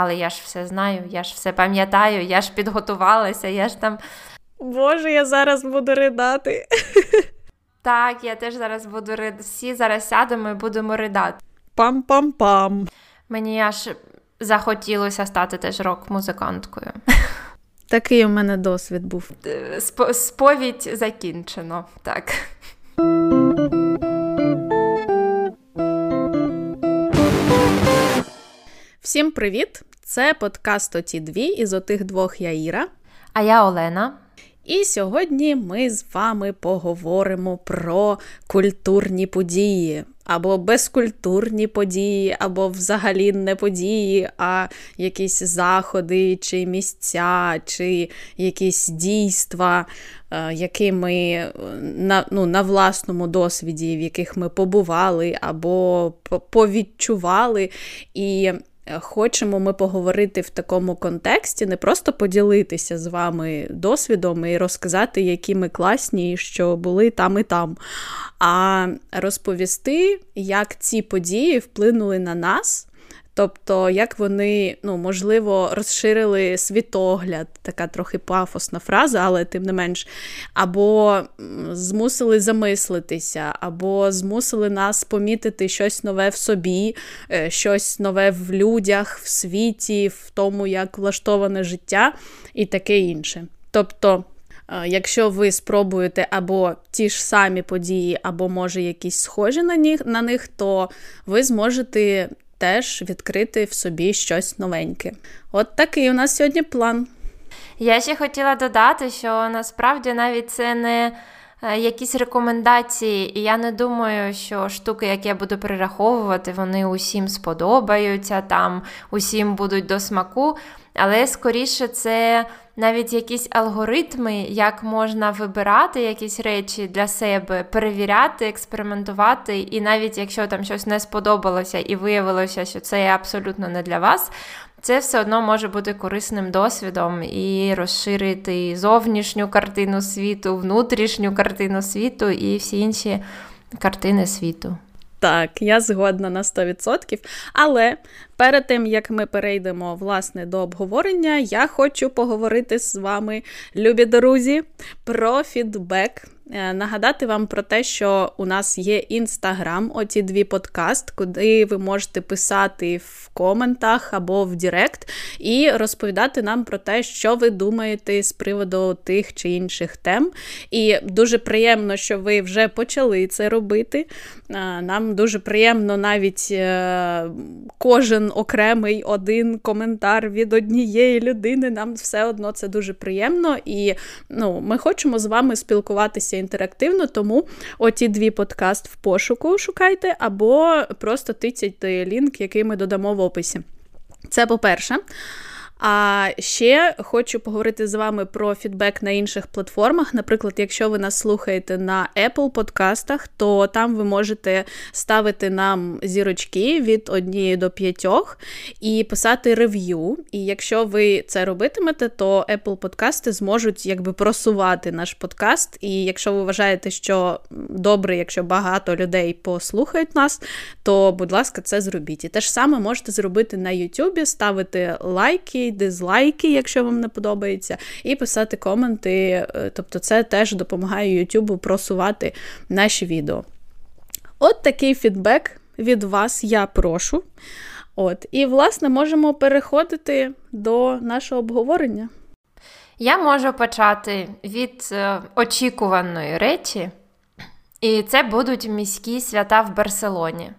але я ж все знаю, я ж все пам'ятаю, я ж підготувалася, я ж там. Боже, я зараз буду ридати. Так, я теж зараз буду ридати. Всі зараз сядемо і будемо ридати. Пам-пам-пам. Мені аж захотілося стати теж рок-музиканткою. Такий у мене досвід був. Е, сповідь закінчено. Так. Всім привіт! Це подкаст Оті дві із отих двох я Іра. А я Олена. І сьогодні ми з вами поговоримо про культурні події, або безкультурні події, або взагалі не події, а якісь заходи, чи місця, чи якісь дійства, е, які ми е, на ну, на власному досвіді, в яких ми побували або повідчували. І Хочемо ми поговорити в такому контексті, не просто поділитися з вами досвідом і розказати, які ми класні, що були там і там, а розповісти, як ці події вплинули на нас. Тобто, як вони, ну, можливо, розширили світогляд, така трохи пафосна фраза, але тим не менш, або змусили замислитися, або змусили нас помітити щось нове в собі, е, щось нове в людях, в світі, в тому, як влаштоване життя і таке інше. Тобто. Е, якщо ви спробуєте або ті ж самі події, або, може, якісь схожі на них, на них, то ви зможете теж відкрити в собі щось новеньке. От такий у нас сьогодні план. Я ще хотіла додати, що насправді навіть це не е, якісь рекомендації, і я не думаю, що штуки, які я буду перераховувати, вони усім сподобаються, там усім будуть до смаку. Але скоріше це навіть якісь алгоритми, як можна вибирати якісь речі для себе, перевіряти, експериментувати, і навіть якщо там щось не сподобалося і виявилося, що це абсолютно не для вас. Це все одно може бути корисним досвідом і розширити зовнішню картину світу, внутрішню картину світу і всі інші картини світу. Так, я згодна на 100%. Але перед тим як ми перейдемо власне до обговорення, я хочу поговорити з вами, любі друзі, про фідбек. Е, нагадати вам про те, що у нас є інстаграм, оці дві подкаст, куди ви можете писати в коментах або в Директ і розповідати нам про те, що ви думаєте з приводу тих чи інших тем. І дуже приємно, що ви вже почали це робити. Е, нам дуже приємно навіть е, кожен окремий один коментар від однієї людини. Нам все одно це дуже приємно. І ну, ми хочемо з вами спілкуватися інтерактивно, тому оті дві подкаст в пошуку шукайте, або просто тицяйте лінк, який ми додамо в описі. Це по-перше. А ще хочу поговорити з вами про фідбек на інших платформах. Наприклад, якщо ви нас слухаєте на Apple подкастах, то там ви можете ставити нам зірочки від однієї до п'ятьох і писати рев'ю. І якщо ви це робитимете, то Apple подкасти зможуть якби просувати наш подкаст. І якщо ви вважаєте, що добре, якщо багато людей послухають нас, то, будь ласка, це зробіть. І те ж саме можете зробити на YouTube, ставити лайки дизлайки, якщо вам не подобається, і писати коменти. Е, тобто, це теж допомагає YouTube просувати наші відео. От такий фідбек від вас я прошу. От, І, власне, можемо переходити до нашого обговорення. Я можу почати від е, очікуваної речі, і це будуть міські свята в Барселоні.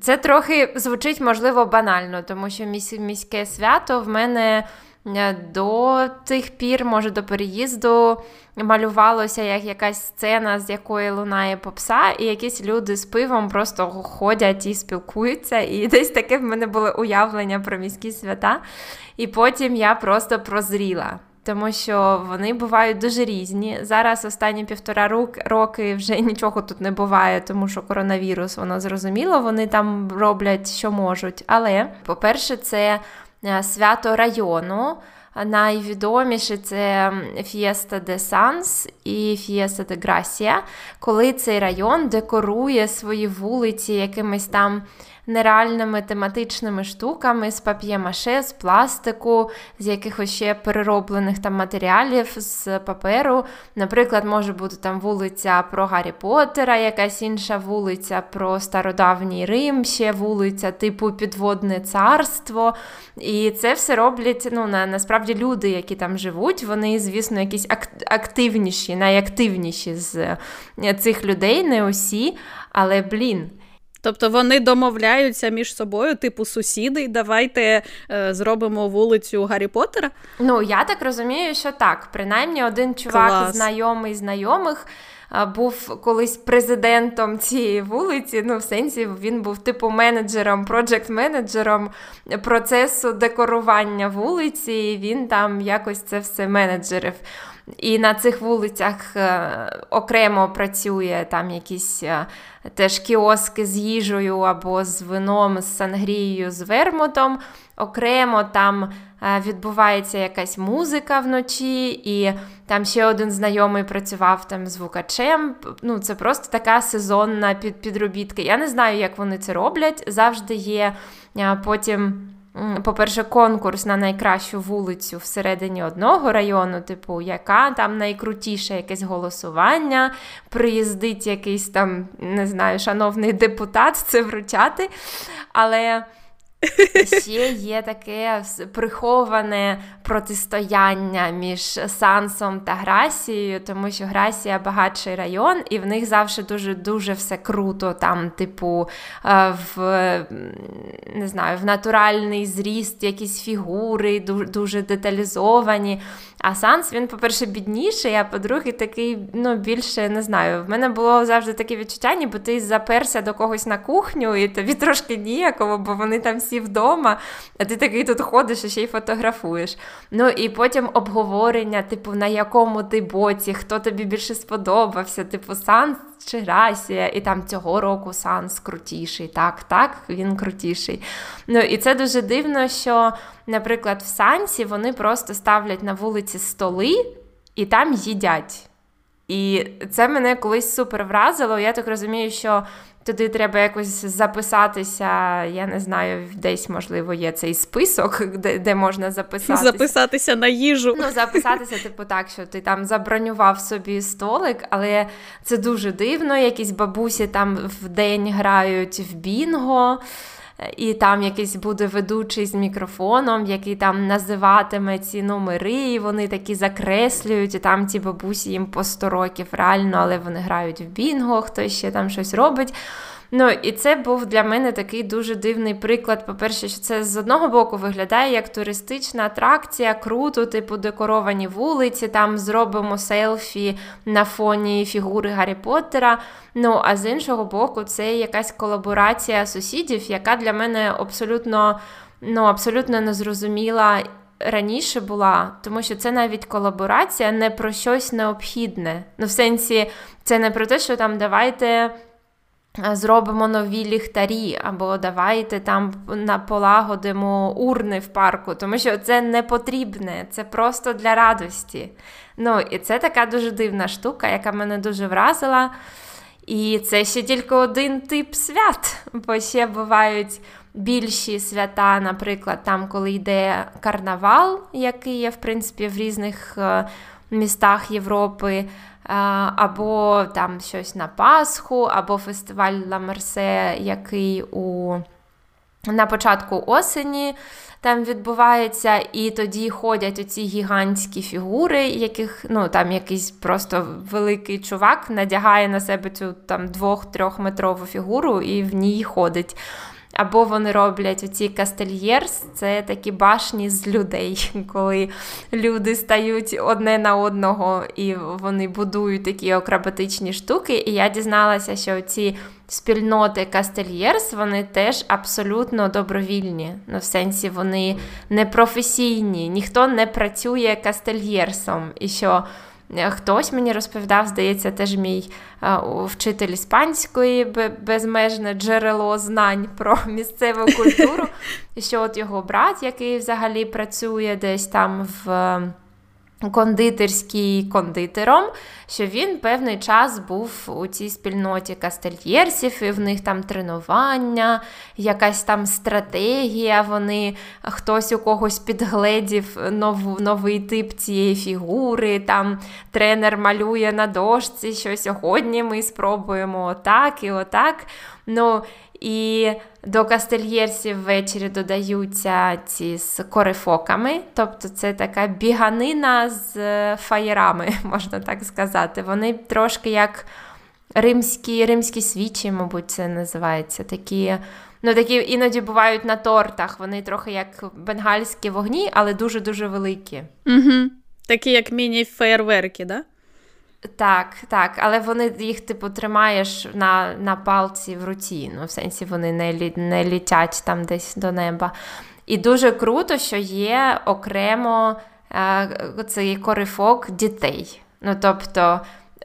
Це трохи звучить, можливо, банально, тому що міське свято в мене е, до тих пір, може, до переїзду малювалося як якась сцена, з якої лунає попса, і якісь люди з пивом просто ходять і спілкуються. І десь таке в мене було уявлення про міські свята. І потім я просто прозріла тому що вони бувають дуже різні. Зараз останні півтора роки вже нічого тут не буває, тому що коронавірус, воно зрозуміло, вони там роблять, що можуть. Але, по-перше, це е, свято району. Найвідоміше це Фієста де Санс і Фієста де Грасія, коли цей район декорує свої вулиці якимись там нереальними тематичними штуками з пап'є-маше, з пластику, з якихось ще перероблених там матеріалів, з паперу. Наприклад, може бути там вулиця про Гаррі Поттера, якась інша вулиця про стародавній Рим, ще вулиця типу Підводне царство. І це все роблять ну, на, насправді люди, які там живуть, вони, звісно, якісь активніші, найактивніші з е, цих людей, не усі, але блін. Тобто вони домовляються між собою, типу сусіди, давайте е, зробимо вулицю Гаррі Поттера? Ну, я так розумію, що так. Принаймні, один чувак, Клас. знайомий знайомих, був колись президентом цієї вулиці. Ну, в сенсі він був типу менеджером, проджект-менеджером процесу декорування вулиці. і Він там якось це все менеджерив. І на цих вулицях е, окремо працює там якісь е, теж кіоски з їжею або з вином, з сангрією, з вермутом. Окремо там е, відбувається якась музика вночі, і там ще один знайомий працював там звукачем. Ну, Це просто така сезонна підробітка. Я не знаю, як вони це роблять. Завжди є потім по-перше, конкурс на найкращу вулицю всередині одного району, типу, яка там найкрутіше якесь голосування, приїздить якийсь там, не знаю, шановний депутат це вручати. Але Ще є таке приховане протистояння між Сансом та Грасією, тому що Грасія багатший район, і в них завжди дуже дуже все круто. Там, типу, е, в не знаю, в натуральний зріст, якісь фігури, дуже деталізовані. А Санс, він, по-перше, бідніший, а по-друге, такий, ну, більше не знаю. В мене було завжди таке відчуття, ніби ти заперся до когось на кухню, і тобі трошки ніяково, бо вони там всі вдома, а ти такий тут ходиш і ще й фотографуєш. Ну і потім обговорення, типу, на якому ти боці, хто тобі більше сподобався, типу, Санс чи Грасія, і там цього року Санс крутіший. Так, так, він крутіший. Ну і це дуже дивно, що, наприклад, в Сансі вони просто ставлять на вулиці столи і там їдять. І це мене колись супер вразило. Я так розумію, що туди треба якось записатися. Я не знаю, десь, можливо, є цей список, де де можна записатися. Записатися на їжу. Ну, записатися, типу, так, що ти там забронював собі столик, але це дуже дивно. Якісь бабусі там в день грають в бінго і там якийсь буде ведучий з мікрофоном, який там називатиме ці номери, і вони такі закреслюють, і там ці бабусі їм по 100 років реально, але вони грають в бінго, хтось ще там щось робить. Ну, і це був для мене такий дуже дивний приклад. По-перше, що це з одного боку виглядає як туристична атракція, круто, типу декоровані вулиці, там зробимо селфі на фоні фігури Гаррі Поттера. Ну, а з іншого боку, це якась колаборація сусідів, яка для мене абсолютно, ну, абсолютно незрозуміла. Раніше була, тому що це навіть колаборація не про щось необхідне. Ну, в сенсі, це не про те, що там давайте Зробимо нові ліхтарі, або давайте там полагодимо урни в парку, тому що це не потрібне, це просто для радості. Ну, І це така дуже дивна штука, яка мене дуже вразила. І це ще тільки один тип свят, бо ще бувають більші свята, наприклад, там, коли йде карнавал, який є, в принципі, в різних е, містах Європи або там щось на Пасху, або фестиваль Ла Мерсе, який у на початку осені там відбувається, і тоді ходять оці гігантські фігури, яких ну там якийсь просто великий чувак надягає на себе цю там двох-трьохметрову фігуру і в ній ходить. Або вони роблять оці кастельєрс, це такі башні з людей, коли люди стають одне на одного і вони будують такі акробатичні штуки. І я дізналася, що ці спільноти кастельєрс вони теж абсолютно добровільні. Ну, в сенсі вони не професійні, ніхто не працює кастельєрсом. І що хтось мені розповідав, здається, теж мій е, вчитель іспанської безмежне джерело знань про місцеву культуру. що от його брат, який взагалі працює десь там в кондитерський кондитером, що він певний час був у цій спільноті кастельєрсів, і в них там тренування, якась там стратегія. Вони хтось у когось підгледів нов, новий тип цієї фігури. Там тренер малює на дошці, що сьогодні ми спробуємо отак і отак. Ну, і до кастельєрсів ввечері додаються ці з корифоками, тобто це така біганина з е, фаєрами, можна так сказати. Вони трошки як римські римські свічі, мабуть, це називається. Такі ну, такі іноді бувають на тортах. Вони трохи як бенгальські вогні, але дуже-дуже великі. Угу. Такі, як міні-феєрверки, да? Так, так, але вони їх, типу, тримаєш на на палці в руці. Ну, в сенсі вони не лі, не літять там десь до неба. І дуже круто, що є окремо е, цей корифок дітей. Ну, тобто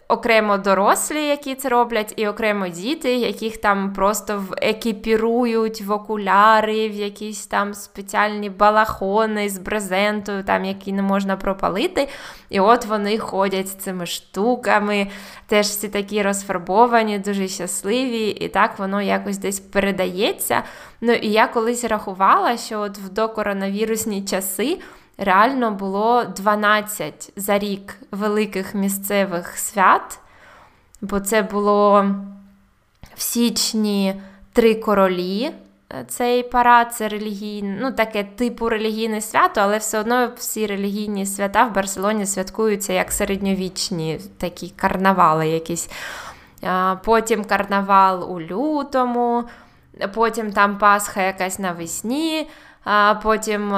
окремо дорослі, які це роблять, і окремо діти, яких там просто екіпірують в окуляри, в якісь там спеціальні балахони з брезентою, там, які не можна пропалити. І от вони ходять з цими штуками, теж всі такі розфарбовані, дуже щасливі, і так воно якось десь передається. Ну і я колись рахувала, що от в докоронавірусні часи реально було 12 за рік великих місцевих свят, бо це було в січні три королі. Е, цей парад це релігійне, ну таке типу релігійне свято, але все одно всі релігійні свята в Барселоні святкуються як середньовічні такі карнавали якісь. Потім карнавал у лютому, потім там Пасха якась навесні, а Потім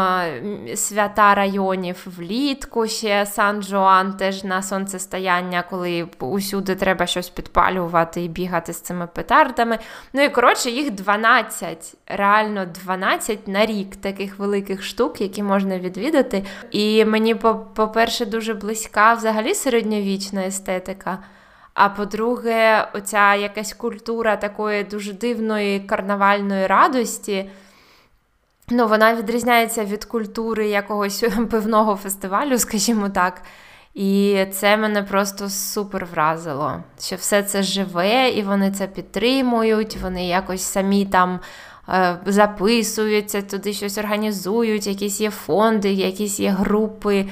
свята районів влітку, ще Сан-Джоан теж на сонцестояння, коли усюди треба щось підпалювати і бігати з цими петардами. Ну і коротше, їх 12, реально 12 на рік таких великих штук, які можна відвідати. І мені, по-перше, дуже близька взагалі середньовічна естетика. А по-друге, оця якась культура такої дуже дивної карнавальної радості. Ну, вона відрізняється від культури якогось пивного фестивалю, скажімо так. І це мене просто супер вразило, що все це живе, і вони це підтримують, вони якось самі там е, записуються, туди щось організують, якісь є фонди, якісь є групи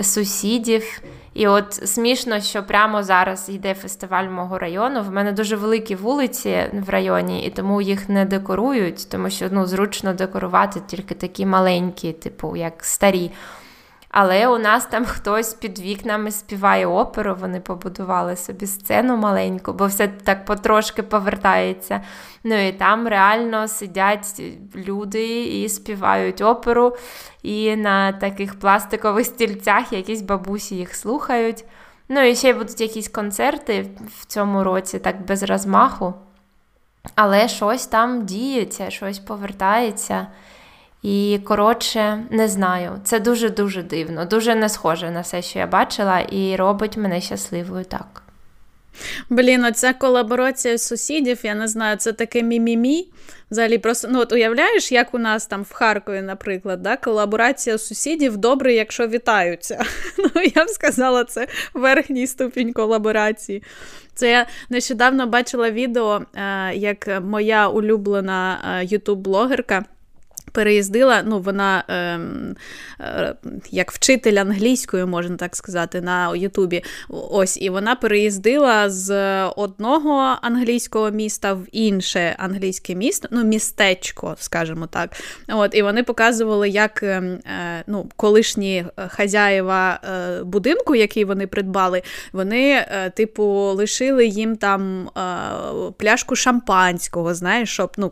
сусідів. І от смішно, що прямо зараз йде фестиваль мого району. В мене дуже великі вулиці в районі, і тому їх не декорують, тому що ну, зручно декорувати тільки такі маленькі, типу як старі. Але у нас там хтось під вікнами співає оперу, вони побудували собі сцену маленьку, бо все так потрошки повертається. Ну і там реально сидять люди і співають оперу, і на таких пластикових стільцях якісь бабусі їх слухають. Ну і ще будуть якісь концерти в цьому році, так без розмаху. Але щось там діється, щось повертається. І, коротше, не знаю. Це дуже-дуже дивно, дуже не схоже на все, що я бачила, і робить мене щасливою так. Блін, оця колаборація сусідів, я не знаю, це таке мімімі. Взагалі, просто ну от уявляєш, як у нас там в Харкові, наприклад, да, колаборація сусідів добре, якщо вітаються. Ну, я б сказала, це верхній ступінь колаборації. Це я нещодавно бачила відео, е, як моя улюблена ютуб-блогерка переїздила, ну, вона е, е, як вчитель англійської, можна так сказати, на Ютубі. Ось, І вона переїздила з одного англійського міста в інше англійське місто, ну, містечко, скажімо так. От, І вони показували, як ем, е, ну, колишні хазяєва е, будинку, який вони придбали, вони, е, типу, лишили їм там е, пляшку шампанського, знаєш, щоб ну,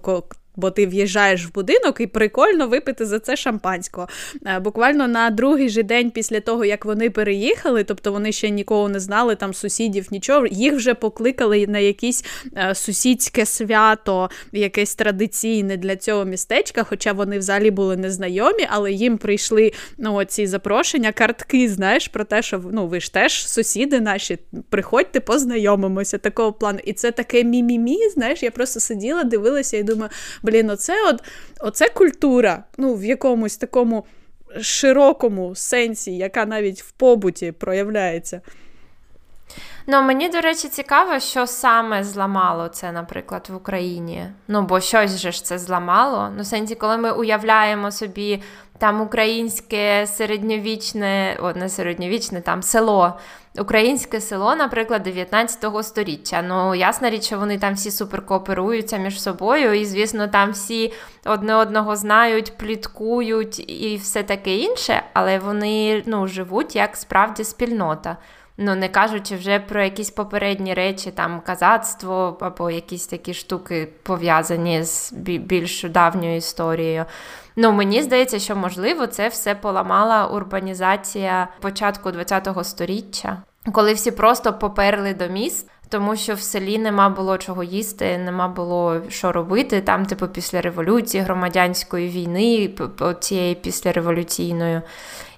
Бо ти в'їжджаєш в будинок і прикольно випити за це шампанського. Е, буквально на другий же день після того, як вони переїхали, тобто вони ще нікого не знали, там сусідів, нічого, їх вже покликали на якесь е, сусідське свято, якесь традиційне для цього містечка, хоча вони взагалі були незнайомі, але їм прийшли ну, ці запрошення, картки, знаєш, про те, що ну, ви ж теж сусіди наші, приходьте, познайомимося такого плану. І це таке мімімі, знаєш, я просто сиділа, дивилася і думаю. Блін, оце от, оце культура. Ну, в якомусь такому широкому сенсі, яка навіть в побуті проявляється. Ну, мені, до речі, цікаво, що саме зламало це, наприклад, в Україні. Ну, бо щось же ж це зламало. Ну, в сенсі, коли ми уявляємо собі там українське середньовічне, о, не середньовічне, там село. Українське село, наприклад, 19 століття. Ну, ясна річ, що вони там всі суперкооперуються між собою, і, звісно, там всі одне одного знають, пліткують і все таке інше, але вони ну, живуть як справді спільнота. Ну, не кажучи вже про якісь попередні речі, там казацтво або якісь такі штуки пов'язані з більш давньою історією. Ну, мені здається, що можливо це все поламала урбанізація початку ХХ століття, коли всі просто поперли до міст. Тому що в селі нема було чого їсти, нема було що робити. Там, типу, після революції, громадянської війни, цієї післяреволюційної,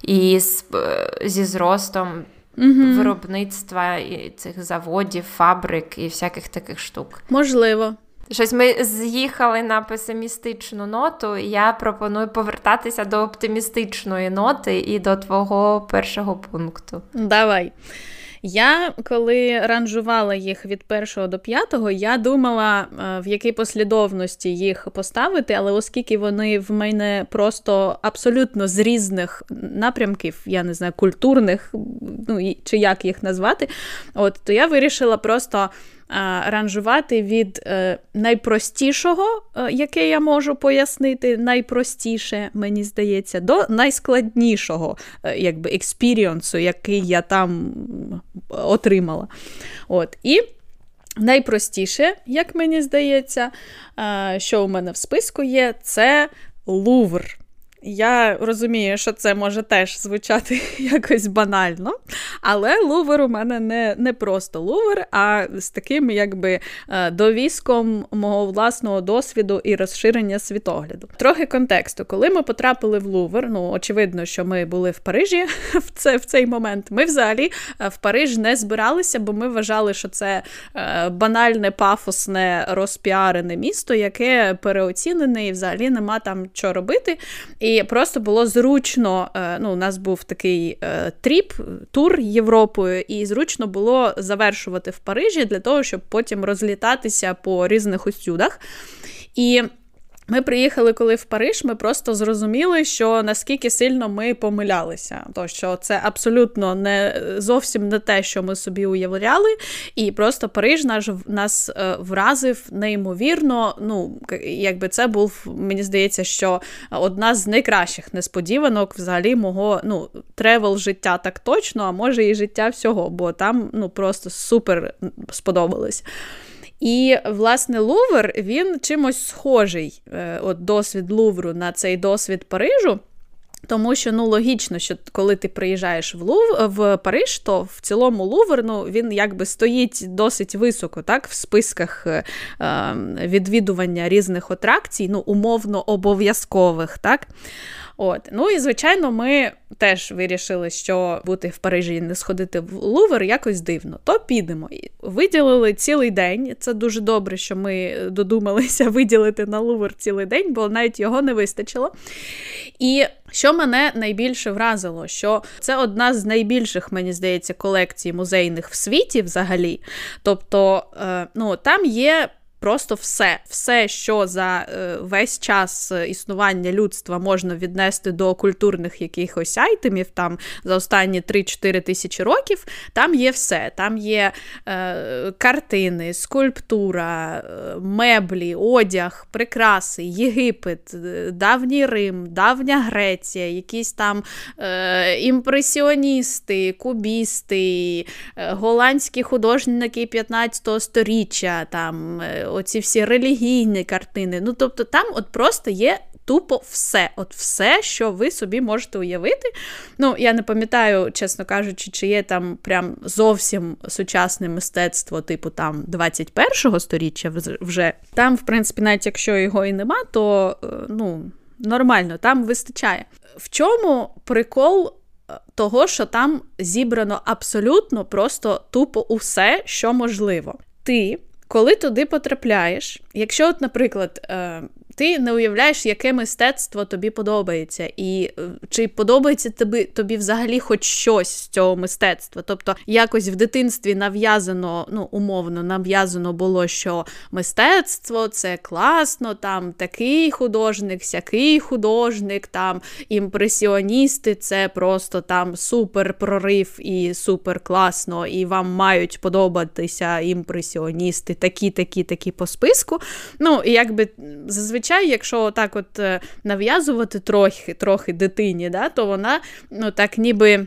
і з, е, зі зростом угу. виробництва і цих заводів, фабрик і всяких таких штук. Можливо. Щось ми з'їхали на песимістичну ноту. Я пропоную повертатися до оптимістичної ноти і до твого першого пункту. Давай. Я коли ранжувала їх від першого до п'ятого, я думала, е, в якій послідовності їх поставити, але оскільки вони в мене просто абсолютно з різних напрямків, я не знаю, культурних, ну чи як їх назвати, от то я вирішила просто ранжувати від е, найпростішого, е, яке я можу пояснити, найпростіше, мені здається, до найскладнішого е, якби, experience у, який я там отримала. От. І найпростіше, як мені здається, що у мене в списку є, це Лувр. Я розумію, що це може теж звучати якось банально, але лувер у мене не не просто лувер, а з таким якби е, довіском мого власного досвіду і розширення світогляду. Трохи контексту, коли ми потрапили в Лувер, ну очевидно, що ми були в Парижі в це, в цей момент. Ми взагалі е, в Париж не збиралися, бо ми вважали, що це е, банальне, пафосне, розпіарене місто, яке переоцінене і взагалі нема там що робити. І просто було зручно. Е, ну, У нас був такий е, trip, тур Європою, і зручно було завершувати в Парижі для того, щоб потім розлітатися по різних усюдах. І ми приїхали, коли в Париж, ми просто зрозуміли, що наскільки сильно ми помилялися. То що це абсолютно не зовсім не те, що ми собі уявляли, і просто Париж наш нас е, вразив неймовірно. Ну, якби це був, мені здається, що одна з найкращих несподіванок взагалі мого ну, travel життя так точно, а може і життя всього, бо там ну просто супер сподобалось. І, власне, Лувр він чимось схожий, е, от досвід Лувру на цей досвід Парижу. Тому що ну логічно, що коли ти приїжджаєш в Лув в Париж, то в цілому Лувр ну, він якби стоїть досить високо, так, в списках е, ем, відвідування різних атракцій, ну, умовно обов'язкових. так. От. Ну і звичайно, ми теж вирішили, що бути в Парижі і не сходити в Лувр якось дивно. То підемо. Виділили цілий день. Це дуже добре, що ми додумалися виділити на Лувр цілий день, бо навіть його не вистачило. І що мене найбільше вразило, що це одна з найбільших, мені здається, колекцій музейних в світі взагалі. Тобто, е, ну, там є Просто все, все, що за е, весь час е, існування людства можна віднести до культурних якихось айтемів, там за останні 3-4 тисячі років, там є все. Там є е, картини, скульптура, е, меблі, одяг, прикраси, Єгипет, давній Рим, давня Греція, якісь там е, імпресіоністи, кубісти, голландські художники 15 століття. там оці всі релігійні картини. Ну, тобто, там от просто є. Тупо все, от все, що ви собі можете уявити. Ну, я не пам'ятаю, чесно кажучи, чи є там прям зовсім сучасне мистецтво, типу там 21-го сторіччя вже. Там, в принципі, навіть якщо його і нема, то е, ну, нормально, там вистачає. В чому прикол е, того, що там зібрано абсолютно просто тупо усе, що можливо. Ти коли туди потрапляєш, якщо, от, наприклад, е, ти не уявляєш, яке мистецтво тобі подобається, і е, чи подобається тобі тобі взагалі хоч щось з цього мистецтва. Тобто, якось в дитинстві нав'язано, ну умовно, нав'язано було, що мистецтво це класно, там такий художник, сякий художник, там імпресіоністи, це просто там супер прорив і супер класно, і вам мають подобатися імпресіоністи, такі, такі, такі по списку. Ну, і якби зазвичай, якщо так от е, нав'язувати трохи трохи дитині, да, то вона ну, так ніби.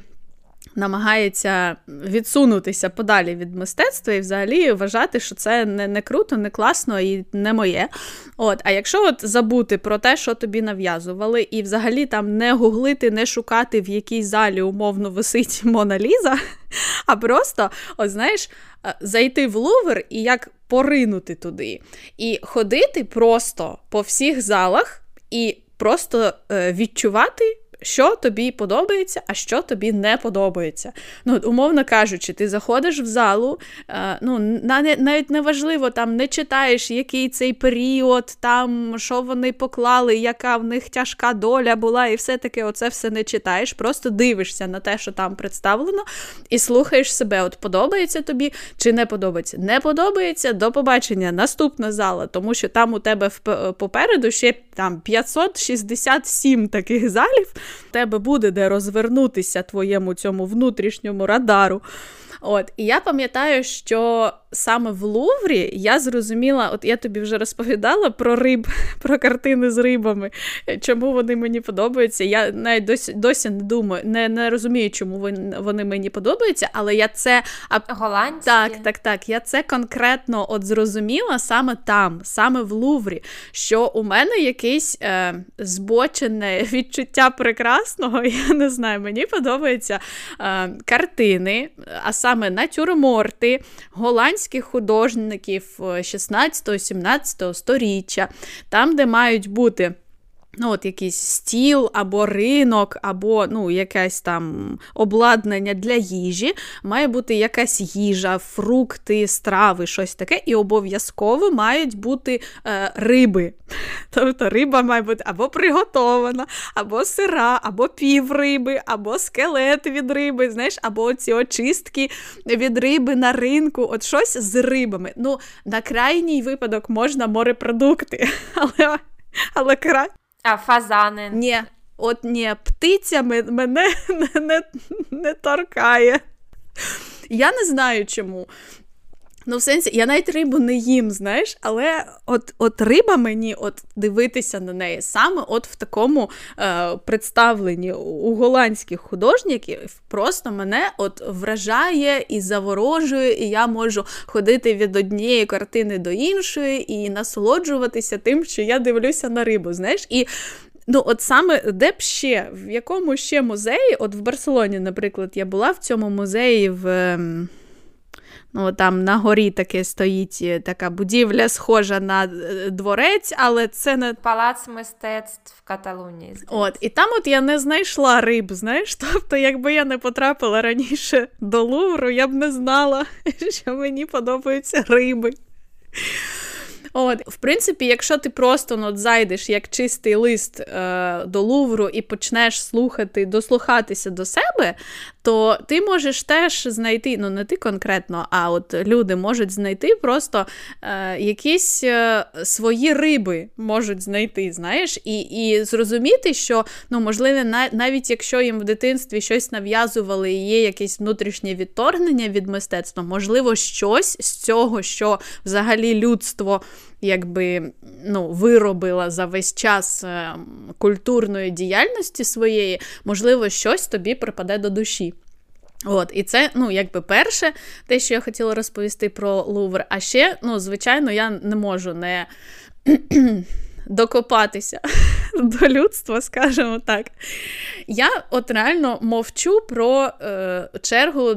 Намагається відсунутися подалі від мистецтва і взагалі вважати, що це не не круто, не класно і не моє. От, А якщо от забути про те, що тобі нав'язували, і взагалі там не гуглити, не шукати, в якій залі умовно висить Мона Ліза, а просто, от знаєш, е, зайти в Лувр і як поринути туди. І ходити просто по всіх залах і просто е, відчувати що тобі подобається, а що тобі не подобається. Ну, Умовно кажучи, ти заходиш в залу, е, ну, навіть не важливо, там не читаєш, який цей період, там, що вони поклали, яка в них тяжка доля була, і все таке оце все не читаєш, просто дивишся на те, що там представлено, і слухаєш себе, от подобається тобі чи не подобається. Не подобається, до побачення, наступна зала, тому що там у тебе попереду ще там 567 таких залів тебе буде де розвернутися твоєму цьому внутрішньому радару. От, І я пам'ятаю, що саме в Луврі я зрозуміла, от я тобі вже розповідала про риб, про картини з рибами, чому вони мені подобаються. Я навіть досі досі не думаю, не не розумію, чому вони мені подобаються, але я це Голландські? Так, так, так. Я це конкретно от зрозуміла саме там, саме в Луврі, що у мене якесь е, збочене відчуття прекрасного. Я не знаю, мені подобаються е, картини, а саме натюрморти, голландські радянських художників 16-17 століття, там, де мають бути ну, от якийсь стіл або ринок, або ну, якесь там обладнання для їжі, має бути якась їжа, фрукти, страви, щось таке, і обов'язково мають бути е, риби. Тобто риба має бути або приготована, або сира, або півриби, або скелет від риби, знаєш, або ці очистки від риби на ринку, от щось з рибами. Ну, На крайній випадок можна морепродукти, але але а фазани. Ні, от ні, птиця мене не, не, не торкає. Я не знаю чому. Ну, в сенсі, я навіть рибу не їм, знаєш, але от от риба мені от дивитися на неї саме от в такому е, представленні у голландських художників просто мене от вражає і заворожує, і я можу ходити від однієї картини до іншої і насолоджуватися тим, що я дивлюся на рибу. знаєш, і Ну, от саме де б ще, в якому ще музеї, от в Барселоні, наприклад, я була в цьому музеї в. Ну, Там на горі таке стоїть е, така будівля, схожа на е, дворець, але це не палац мистецтв в Каталунії. От, І там от я не знайшла риб, знаєш. Тобто, якби я не потрапила раніше до Лувру, я б не знала, що мені подобаються риби. От, В принципі, якщо ти просто ну, зайдеш як чистий лист е, до Лувру і почнеш слухати, дослухатися до себе, то ти можеш теж знайти, ну не ти конкретно, а от люди можуть знайти просто е, якісь е, свої риби можуть знайти, знаєш, і і зрозуміти, що ну, можливо, навіть якщо їм в дитинстві щось нав'язували і є якесь внутрішнє відторгнення від мистецтва, можливо, щось з цього, що взагалі людство якби ну, виробила за весь час е, культурної діяльності своєї, можливо, щось тобі припаде до душі. От, І це, ну, якби перше, те, що я хотіла розповісти про Лувр. А ще, ну, звичайно, я не можу не докопатися до людства, скажімо так. Я от реально мовчу про е, чергу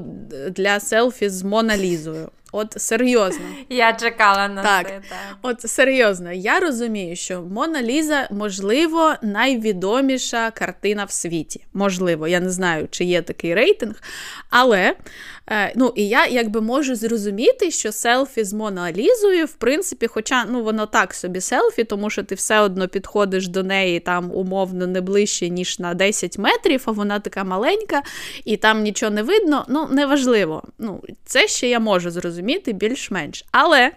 для селфі з Моналізою. От серйозно. Я чекала на так. це. Так. От серйозно, я розумію, що Мона Ліза, можливо, найвідоміша картина в світі. Можливо, я не знаю, чи є такий рейтинг. Але ну, і я якби можу зрозуміти, що селфі з Моналізою, в принципі, хоча ну, воно так собі селфі, тому що ти все одно підходиш до неї там умовно не ближче, ніж на 10 метрів, а вона така маленька, і там нічого не видно. Ну, неважливо. Ну, Це ще я можу зрозуміти більш-менш. Але.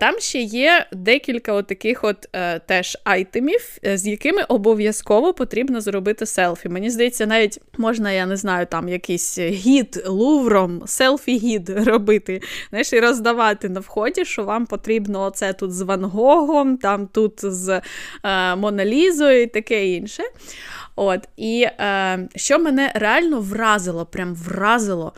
Там ще є декілька таких от е, теж айтемів, е, з якими обов'язково потрібно зробити селфі. Мені здається, навіть можна, я не знаю, там якийсь гід лувром, селфі-гід робити, знаєш, і роздавати на вході, що вам потрібно оце тут з Ван Гогом, там тут з е, Моналізою і таке інше. От, І е, що мене реально вразило, прям вразило,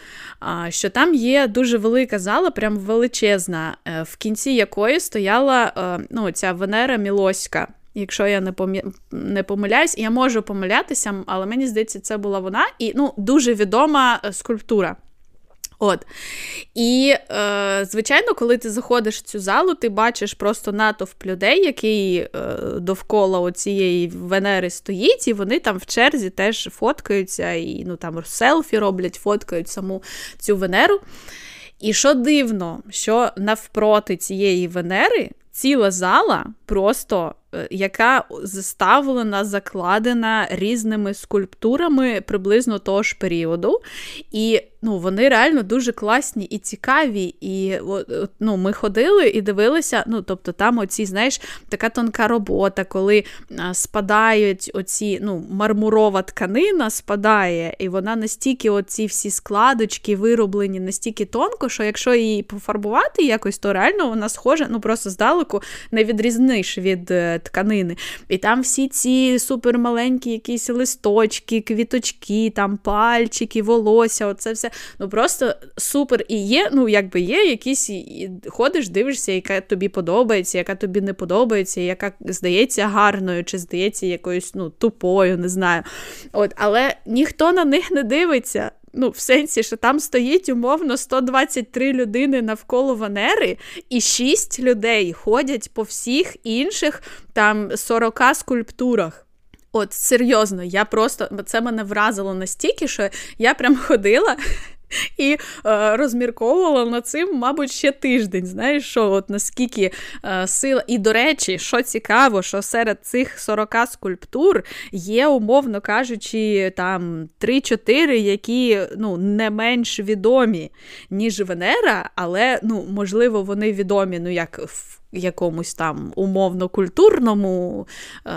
е, що там є дуже велика зала, прям величезна, е, в кінці якої стояла е, ну, ця Венера Мілоська. Якщо я не помі... не помиляюсь, я можу помилятися, але мені здається, це була вона і ну, дуже відома е, скульптура. От. І, е, звичайно, коли ти заходиш в цю залу, ти бачиш просто натовп людей, який е, довкола цієї Венери стоїть, і вони там в черзі теж фоткаються, і ну, там селфі роблять, фоткають саму цю Венеру. І що дивно, що навпроти цієї Венери ціла зала просто яка заставлена, закладена різними скульптурами приблизно того ж періоду. І ну, вони реально дуже класні і цікаві. І ну, ми ходили і дивилися. ну, Тобто там оці, знаєш, така тонка робота, коли спадають оці, ну, мармурова тканина спадає, і вона настільки оці всі складочки вироблені настільки тонко, що якщо її пофарбувати якось, то реально вона схожа, ну просто здалеку не відрізниш від е, тканини. І там всі ці супермаленькі якісь листочки, квіточки, там пальчики, волосся, оце все. Ну просто супер. І є, ну, якби є якісь, ходиш, дивишся, яка тобі подобається, яка тобі не подобається, яка здається гарною, чи здається якоюсь ну, тупою, не знаю. От, Але ніхто на них не дивиться. Ну, в сенсі, що там стоїть умовно 123 людини навколо Венери, і 6 людей ходять по всіх інших там 40 скульптурах. От серйозно, я просто це мене вразило настільки, що я прям ходила і е, розмірковувала над цим, мабуть, ще тиждень. Знаєш, що от наскільки е, сила. І, до речі, що цікаво, що серед цих 40 скульптур є, умовно кажучи, там 3-4, які ну, не менш відомі, ніж Венера, але ну, можливо, вони відомі, ну, як в якомусь там умовно-культурному, е,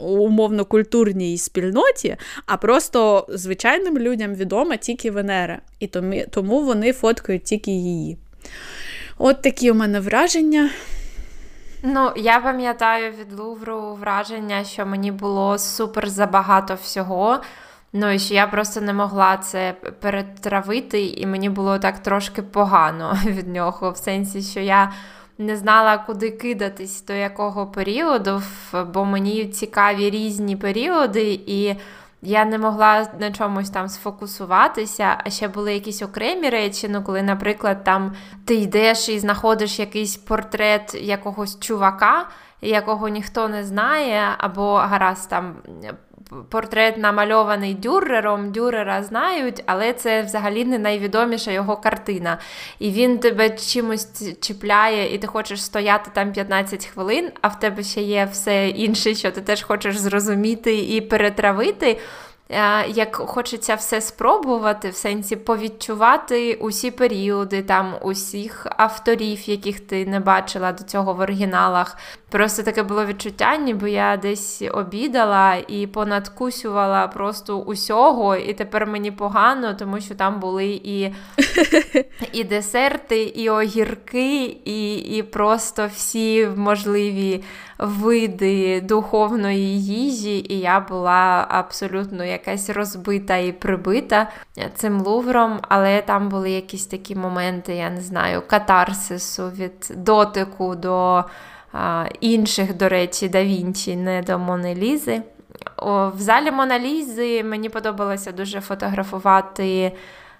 умовно-культурній спільноті, а просто звичайним людям відома тільки Венера. І тому вони фоткають тільки її. От такі у мене враження. Ну, я пам'ятаю від Лувру враження, що мені було супер забагато всього. Ну і що я просто не могла це перетравити, і мені було так трошки погано від нього, в сенсі, що я не знала, куди кидатись до якого періоду, бо мені цікаві різні періоди, і я не могла на чомусь там сфокусуватися. А ще були якісь окремі речі. Ну, коли, наприклад, там ти йдеш і знаходиш якийсь портрет якогось чувака, якого ніхто не знає, або гаразд там портрет намальований дюрером, дюрера знають, але це взагалі не найвідоміша його картина. І він тебе чимось чіпляє, і ти хочеш стояти там 15 хвилин, а в тебе ще є все інше, що ти теж хочеш зрозуміти і перетравити. Е, як хочеться все спробувати, в сенсі повідчувати усі періоди, там усіх авторів, яких ти не бачила до цього в оригіналах. Просто таке було відчуття, ніби я десь обідала і понадкусювала просто усього, і тепер мені погано, тому що там були і і десерти, і огірки, і, і просто всі можливі види духовної їжі, і я була абсолютно якась розбита і прибита цим лувром, але там були якісь такі моменти, я не знаю, катарсису від дотику до а, інших, до речі, да Вінчі, не до Монелізи. О, В залі Моналізи мені подобалося дуже фотографувати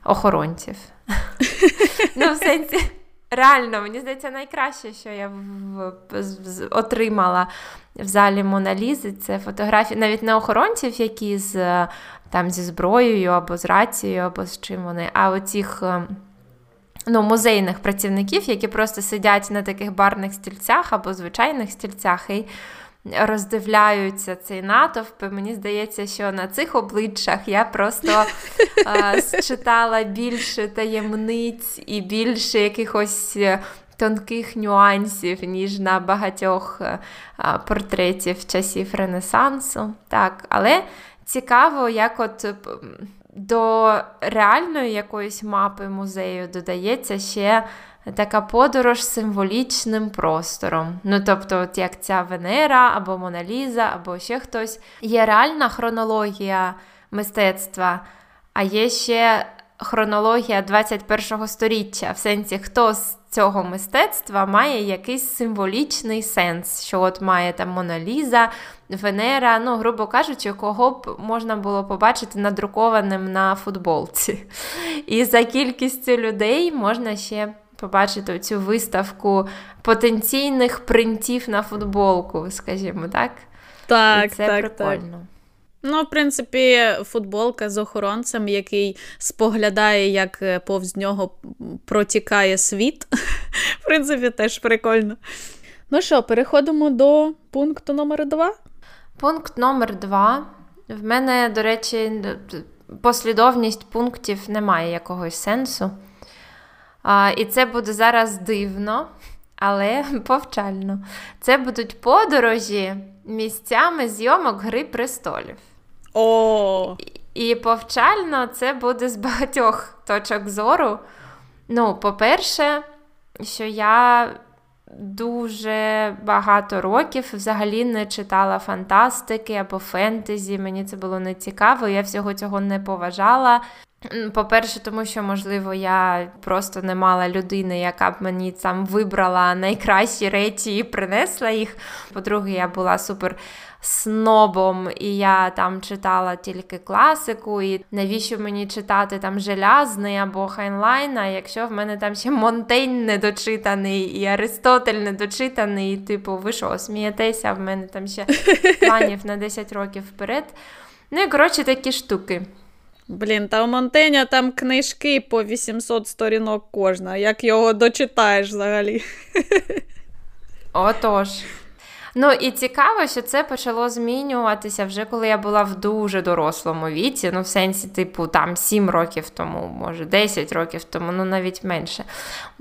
охоронців. Ну, в сенсі, реально, мені здається, найкраще, що я в, отримала в залі Моналізи, це фотографії, навіть не охоронців, які з там зі зброєю або з рацією, або з чим вони, а оцих. Ем, ну, музейних працівників, які просто сидять на таких барних стільцях або звичайних стільцях і роздивляються цей натовп. Мені здається, що на цих обличчях я просто е, читала більше таємниць і більше якихось. Е, тонких нюансів, ніж на багатьох е, портретів часів Ренесансу. Так, Але цікаво, як от до реальної якоїсь мапи музею додається ще така подорож символічним простором. Ну, тобто, от як ця Венера або Моналіза, або ще хтось. Є реальна хронологія мистецтва, а є ще хронологія 21-го століття, в сенсі, хто з цього мистецтва має якийсь символічний сенс, що от має там Моналіза, Венера, ну, грубо кажучи, кого б можна було побачити надрукованим на футболці. І за кількістю людей можна ще побачити цю виставку потенційних принтів на футболку, скажімо так. Так, І це так, прикольно. Так. Ну, в принципі, футболка з охоронцем, який споглядає, як е, повз нього протікає світ. В принципі, теж прикольно. Ну що, переходимо до пункту номер два. Пункт номер два. В мене, до речі, послідовність пунктів немає якогось сенсу. А, І це буде зараз дивно, але повчально. Це будуть подорожі місцями зйомок Гри престолів. О! І повчально це буде з багатьох точок зору. Ну, по-перше, що я дуже багато років взагалі не читала фантастики або фентезі. Мені це було не цікаво, я всього цього не поважала. По-перше, тому що, можливо, я просто не мала людини, яка б мені там вибрала найкращі речі і принесла їх. По-друге, я була супер снобом, і я там читала тільки класику. І навіщо мені читати там Желязний або Хайнлайна, якщо в мене там ще Монтень недочитаний, і Аристотель недочитаний, і типу, ви що, смієтеся, в мене там ще планів на 10 років вперед. Ну і коротше такі штуки. Блін, та у Монтеня там книжки по 800 сторінок кожна. Як його дочитаєш взагалі? Отож. Ну і цікаво, що це почало змінюватися вже коли я була в дуже дорослому віці. Ну, в сенсі, типу, там 7 років тому, може 10 років тому, ну навіть менше.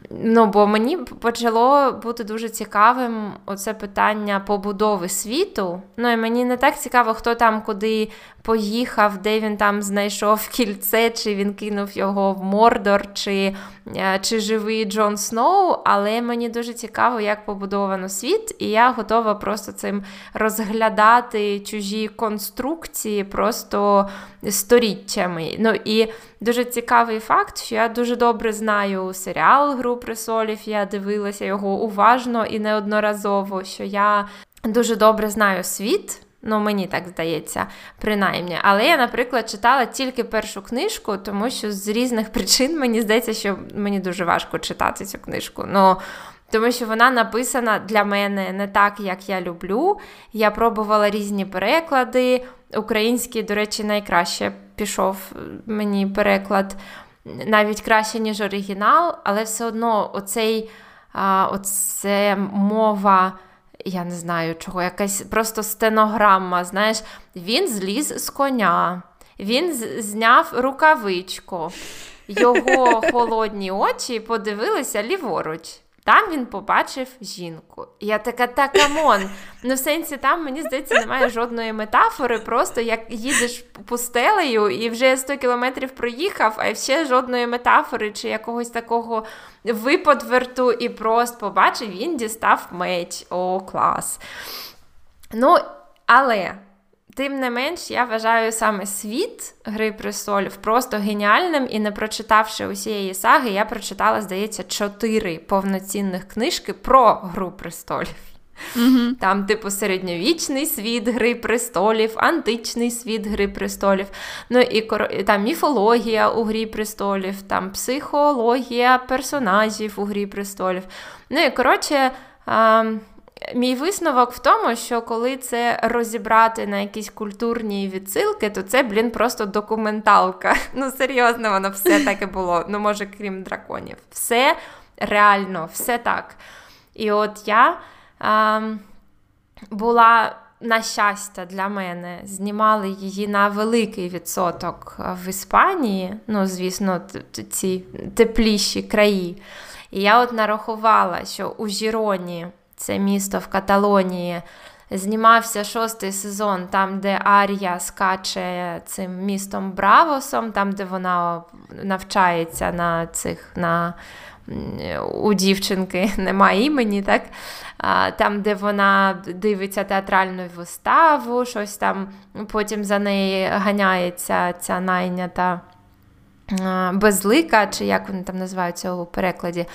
Ну, бо мені почало бути дуже цікавим оце питання побудови світу. Ну і мені не так цікаво, хто там куди поїхав, де він там знайшов кільце, чи він кинув його в Мордор, чи е, чи живий Джон Сноу. Але мені дуже цікаво, як побудовано світ, і я готова просто цим розглядати чужі конструкції просто сторіччями. Ну і дуже цікавий факт, що я дуже добре знаю серіал Гру присолів, я дивилася його уважно і неодноразово, що я дуже добре знаю світ. Ну, мені так здається, принаймні. Але я, наприклад, читала тільки першу книжку, тому що з різних причин мені здається, що мені дуже важко читати цю книжку. Ну, тому що вона написана для мене не так, як я люблю. Я пробувала різні переклади. Український, до речі, найкраще пішов мені переклад, навіть краще, ніж оригінал, але все одно оцей, оце мова я не знаю чого, якась просто стенограма. Знаєш, він зліз з коня, він зняв рукавичку, його холодні очі подивилися ліворуч. Там він побачив жінку. Я така, та come on. Ну, в сенсі, там, мені здається, немає жодної метафори, просто як їдеш пустелею і вже 100 кілометрів проїхав, а ще жодної метафори чи якогось такого виподверту і просто побачив, він дістав меч. О, клас. Ну, але. Тим не менш, я вважаю саме світ Гри престолів просто геніальним, і не прочитавши усієї саги, я прочитала, здається, чотири повноцінних книжки про Гру престолів. Mm-hmm. Там, типу, середньовічний світ Гри престолів, античний світ Гри престолів, ну і там міфологія у Грі престолів, там психологія персонажів у Грі престолів. Ну і коротше. А, Мій висновок в тому, що коли це розібрати на якісь культурні відсилки, то це, блін, просто документалка. Ну, серйозно, воно все таке було. Ну, може, крім драконів. Все реально, все так. І от я а, була. На щастя, для мене знімали її на великий відсоток в Іспанії, ну, звісно, ці тепліші краї. І я от нарахувала, що у Жіроні це місто в Каталонії. Знімався шостий сезон, там, де Арія скаче цим містом Бравосом, там, де вона навчається на цих на у дівчинки немає імені, так? там, де вона дивиться театральну виставу, щось там, потім за неї ганяється ця найнята безлика, чи як вони там називаються у перекладі.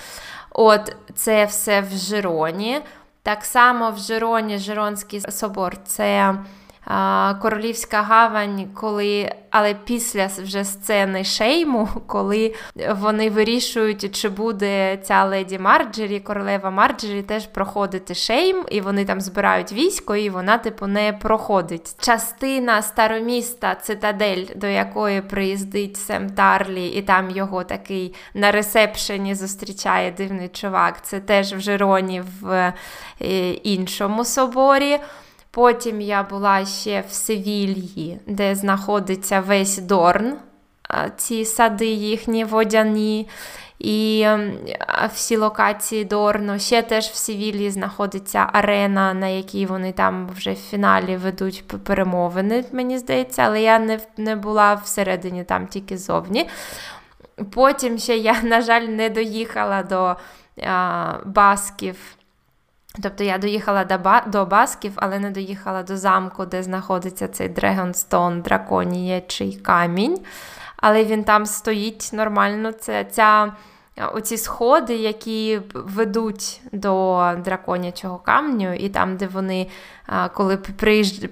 От це все в Жироні. Так само в Жироні Жиронський собор. Це Королівська гавань, коли, але після вже сцени шейму, коли вони вирішують, чи буде ця леді Марджері, королева Марджері, теж проходити шейм, і вони там збирають військо, і вона, типу, не проходить. Частина староміста Цитадель, до якої приїздить Сем Тарлі, і там його такий на ресепшені зустрічає дивний чувак. Це теж в Жероні в е, іншому соборі. Потім я була ще в Севільї, де знаходиться весь Дорн, ці сади їхні водяні. І всі локації Дорну. Ще теж в Севілії знаходиться арена, на якій вони там вже в фіналі ведуть перемовини, мені здається, але я не не була всередині, там тільки зовні. Потім ще я, на жаль, не доїхала до а, Басків. Тобто я доїхала до ба- до Басків, але не доїхала до замку, де знаходиться цей Дрегонстон, драконіячий камінь. Але він там стоїть нормально. Це ця оці сходи, які ведуть до драконячого камню, і там, де вони, коли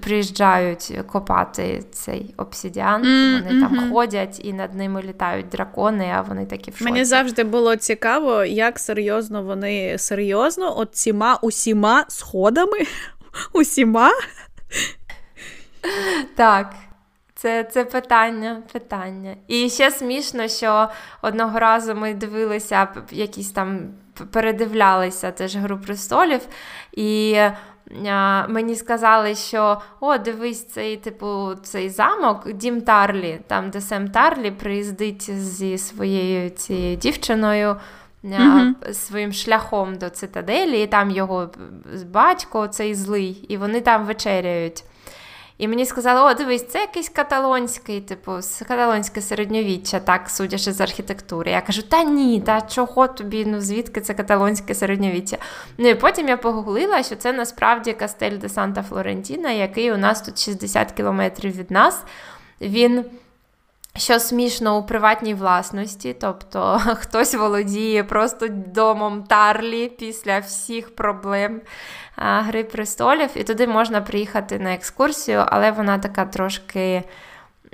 приїжджають копати цей обсідіан, mm, вони mm-hmm. там ходять і над ними літають дракони, а вони такі в шоці. Мені завжди було цікаво, як серйозно вони серйозно от ціма усіма сходами. Усіма. Так. Це це питання, питання. І ще смішно, що одного разу ми дивилися, якісь там передивлялися теж Гру престолів, і а, мені сказали, що о, дивись, цей типу цей замок, Дім Тарлі, там, де Сем Тарлі приїздить зі своєю цією дівчиною. Mm-hmm. Своїм шляхом до цитаделі, і там його батько, цей злий, і вони там вечеряють. І мені сказали, о, дивись, це якийсь каталонський, типу, каталонське середньовіччя, так, судячи з архітектури. Я кажу, та ні, та чого тобі, ну звідки це каталонське середньовіччя? Ну і потім я погуглила, що це насправді Кастель де Санта Флорентіна, який у нас тут 60 кілометрів від нас. Він. Що смішно у приватній власності, тобто хтось володіє просто домом Тарлі після всіх проблем Гри престолів, і туди можна приїхати на екскурсію, але вона така трошки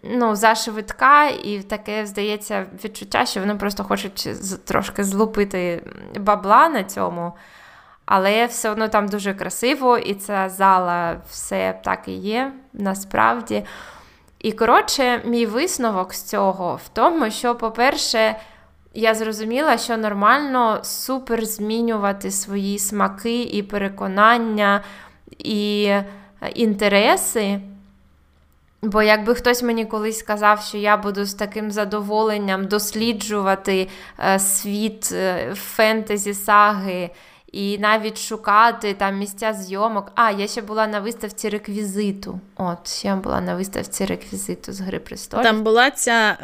ну, зашвидка, і таке, здається, відчуття, що вони просто хочуть трошки злупити бабла на цьому. Але все одно там дуже красиво, і ця зала все так і є насправді. І, коротше, мій висновок з цього в тому, що, по-перше, я зрозуміла, що нормально супер змінювати свої смаки і переконання і е, інтереси. Бо якби хтось мені колись сказав, що я буду з таким задоволенням досліджувати е, світ е, фентезі саги і навіть шукати там місця зйомок. А, я ще була на виставці реквізиту. От, ще була на виставці реквізиту з Гри престолів. Там була ця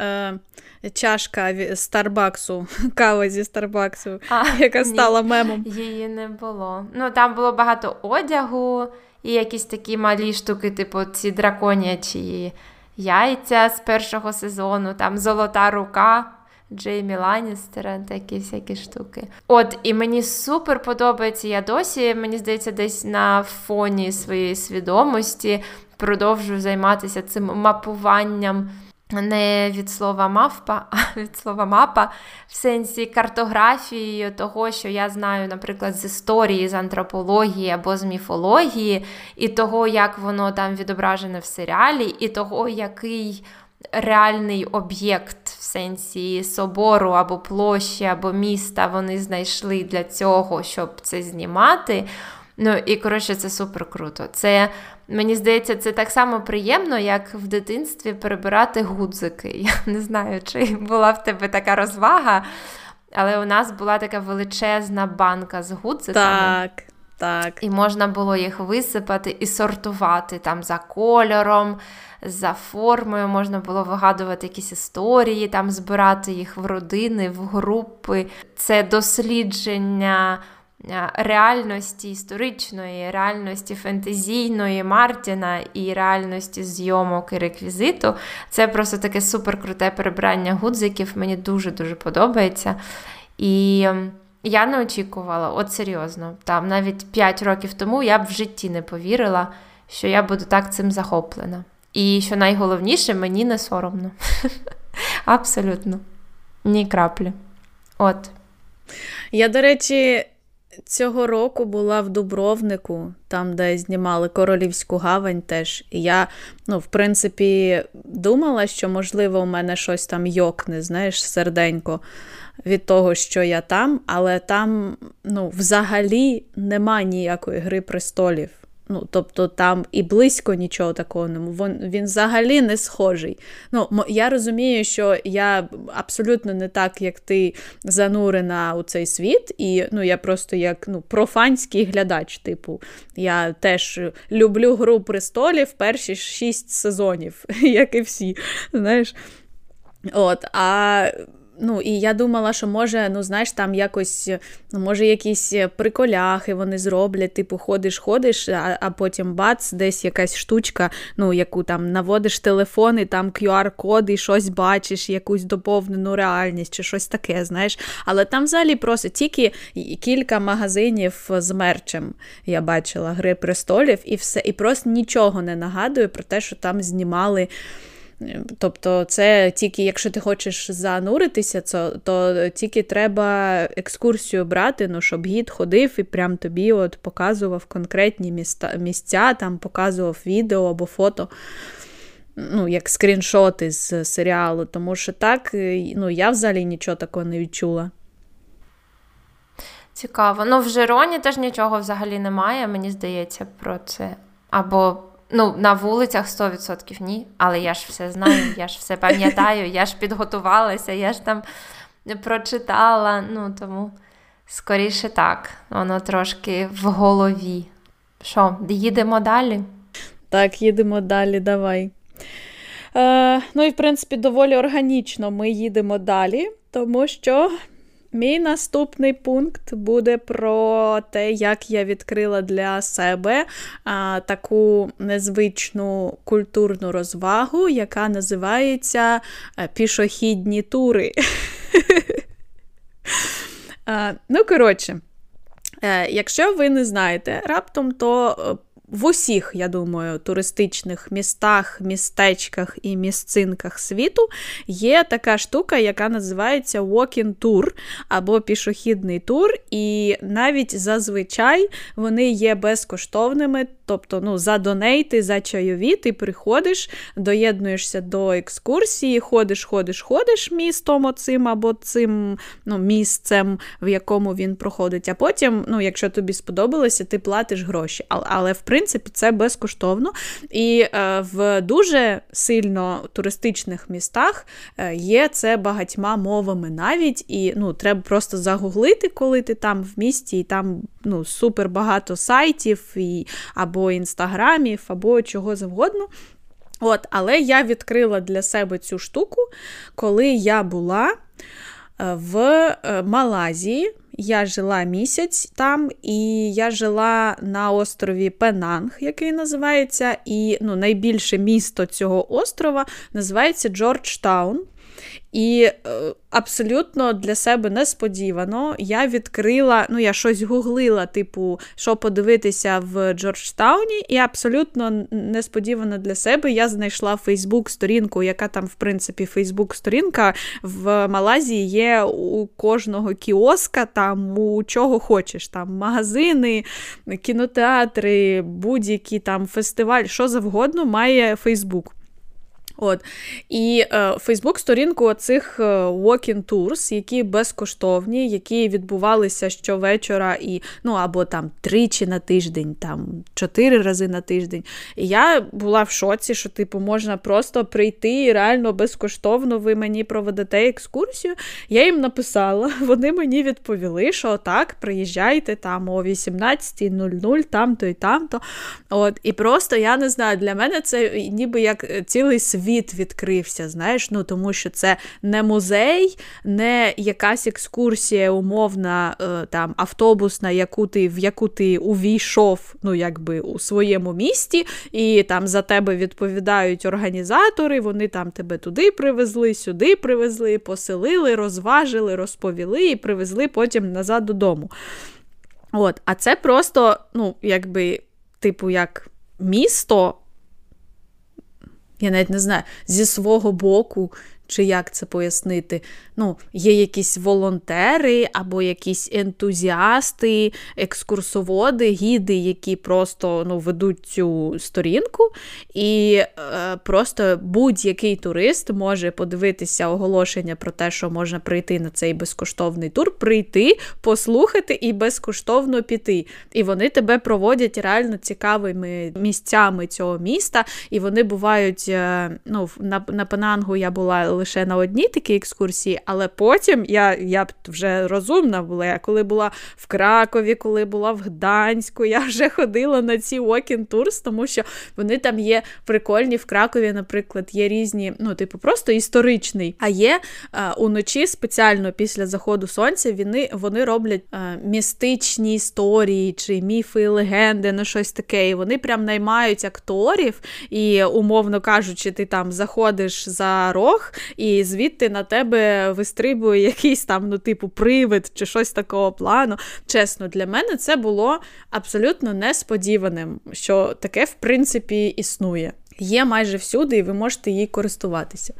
е, чашка Старбаксу, кава зі Старбаксу, а, яка стала мемом. Її не було. Ну, там було багато одягу і якісь такі малі штуки, типу ці драконячі яйця з першого сезону, там золота рука Джеймі Ланністера, такі всякі штуки. От, і мені супер подобається. Я досі, мені здається, десь на фоні своєї свідомості продовжую займатися цим мапуванням. Не від слова мавпа, а від слова мапа, в сенсі картографії того, що я знаю, наприклад, з історії, з антропології або з міфології, і того, як воно там відображене в серіалі, і того, який реальний об'єкт в сенсі собору або площі, або міста вони знайшли для цього, щоб це знімати. Ну і коротше, це супер круто. Це мені здається, це так само приємно, як в дитинстві перебирати гудзики. Я не знаю, чи була в тебе така розвага, але у нас була така величезна банка з гудзиками. Так. Так. І можна було їх висипати і сортувати там за кольором, за формою, можна було вигадувати якісь історії, там збирати їх в родини, в групи. Це дослідження реальності історичної, реальності фентезійної Мартіна і реальності зйомок і реквізиту. Це просто таке суперкруте перебрання гудзиків. Мені дуже-дуже подобається. І я не очікувала, от серйозно, там навіть 5 років тому я б в житті не повірила, що я буду так цим захоплена. І що найголовніше, мені не соромно. Абсолютно. Ні краплі. От. Я, до речі, цього року була в Дубровнику, там, де знімали Королівську гавань теж. І я, ну, в принципі, думала, що, можливо, у мене щось там йокне, знаєш, серденько від того, що я там, але там, ну, взагалі нема ніякої гри престолів. Ну, Тобто там і близько нічого такого не він, він взагалі не схожий. Ну, Я розумію, що я абсолютно не так, як ти занурена у цей світ, і ну, я просто як ну, профанський глядач. Типу, я теж люблю Гру престолів перші шість сезонів, як і всі. знаєш. От, а Ну, і я думала, що може, ну, знаєш, там якось, ну, може, якісь приколяхи вони зроблять, типу, ходиш, ходиш, а а потім бац, десь якась штучка, ну, яку там наводиш телефон, і там QR-код, і щось бачиш, якусь доповнену реальність чи щось таке, знаєш. Але там взагалі просто тільки кілька магазинів з мерчем я бачила Гри престолів, і все, і просто нічого не нагадує про те, що там знімали. Тобто, це тільки, якщо ти хочеш зануритися, то, то тільки треба екскурсію брати, ну, щоб гід ходив і прям тобі от показував конкретні міста, місця, там показував відео або фото. Ну, як скріншоти з серіалу, тому що так, ну, я взагалі нічого такого не відчула. Цікаво. Ну, в Жероні теж нічого взагалі немає, мені здається, про це. Або Ну, на вулицях 100% ні, але я ж все знаю, я ж все пам'ятаю, я ж підготувалася, я ж там прочитала. Ну, тому скоріше так, воно трошки в голові. Що, їдемо далі? Так, їдемо далі, давай. Е, Ну і в принципі, доволі органічно ми їдемо далі, тому що Мій наступний пункт буде про те, як я відкрила для себе а, таку незвичну культурну розвагу, яка називається е, пішохідні тури. Ну, коротше, е, якщо ви не знаєте раптом, то е, в усіх, я думаю, туристичних містах, містечках і місцинках світу є така штука, яка називається walking tour або пішохідний тур, і навіть зазвичай вони є безкоштовними. Тобто, ну, за донейти, за чайові, ти приходиш, доєднуєшся до екскурсії, ходиш, ходиш, ходиш містом оцим або цим ну, місцем, в якому він проходить. А потім, ну, якщо тобі сподобалося, ти платиш гроші. Але, в принципі, це безкоштовно. І е, в дуже сильно туристичних містах е, є це багатьма мовами навіть. І ну, треба просто загуглити, коли ти там в місті, і там ну, супер багато сайтів і, або інстаграмів, або чого завгодно. От, Але я відкрила для себе цю штуку, коли я була е, в Малазії. Я жила місяць там, і я жила на острові Пенанг, який називається, і ну, найбільше місто цього острова називається Джорджтаун. І е, абсолютно для себе несподівано я відкрила, ну, я щось гуглила, типу, що подивитися в Джорджтауні, і абсолютно несподівано для себе я знайшла Фейсбук-сторінку, яка там, в принципі, Фейсбук-сторінка в Малайзії є у кожного кіоска, там у чого хочеш. Там магазини, кінотеатри, будь-які там фестиваль, що завгодно має Фейсбук. От. І е, Фейсбук-сторінку цих е, walking tours, які безкоштовні, які відбувалися щовечора і, ну, або там тричі на тиждень, там чотири рази на тиждень. І я була в шоці, що, типу, можна просто прийти і реально безкоштовно ви мені проведете екскурсію. Я їм написала, вони мені відповіли, що так, приїжджайте там о 18.00, там-то і там-то. От. І просто я не знаю, для мене це ніби як цілий світ світ відкрився, знаєш, ну тому що це не музей, не якась екскурсія, умовна е, там автобусна, яку ти, в яку ти увійшов ну, якби у своєму місті, і там за тебе відповідають організатори, вони там тебе туди привезли, сюди привезли, поселили, розважили, розповіли і привезли потім назад додому. От, А це просто, ну, якби, типу, як місто я навіть не знаю, зі свого боку чи як це пояснити? Ну, Є якісь волонтери або якісь ентузіасти, екскурсоводи, гіди, які просто ну, ведуть цю сторінку, і е, просто будь-який турист може подивитися оголошення про те, що можна прийти на цей безкоштовний тур, прийти, послухати і безкоштовно піти. І вони тебе проводять реально цікавими місцями цього міста, і вони бувають е, ну, на, на Пенангу я була лише на одній такій екскурсії, але потім я я вже розумна була. Я коли була в Кракові, коли була в Гданську, я вже ходила на ці walking tours, тому що вони там є прикольні в Кракові, наприклад, є різні, ну, типу, просто історичний. А є а, уночі спеціально після заходу сонця вони, вони роблять а, містичні історії чи міфи, легенди, ну щось таке. І вони прям наймають акторів, і, умовно кажучи, ти там заходиш за рог, і звідти на тебе вистрибує якийсь там, ну, типу, привид чи щось такого плану. Чесно, для мене це було абсолютно несподіваним, що таке, в принципі, існує. Є майже всюди, і ви можете їй користуватися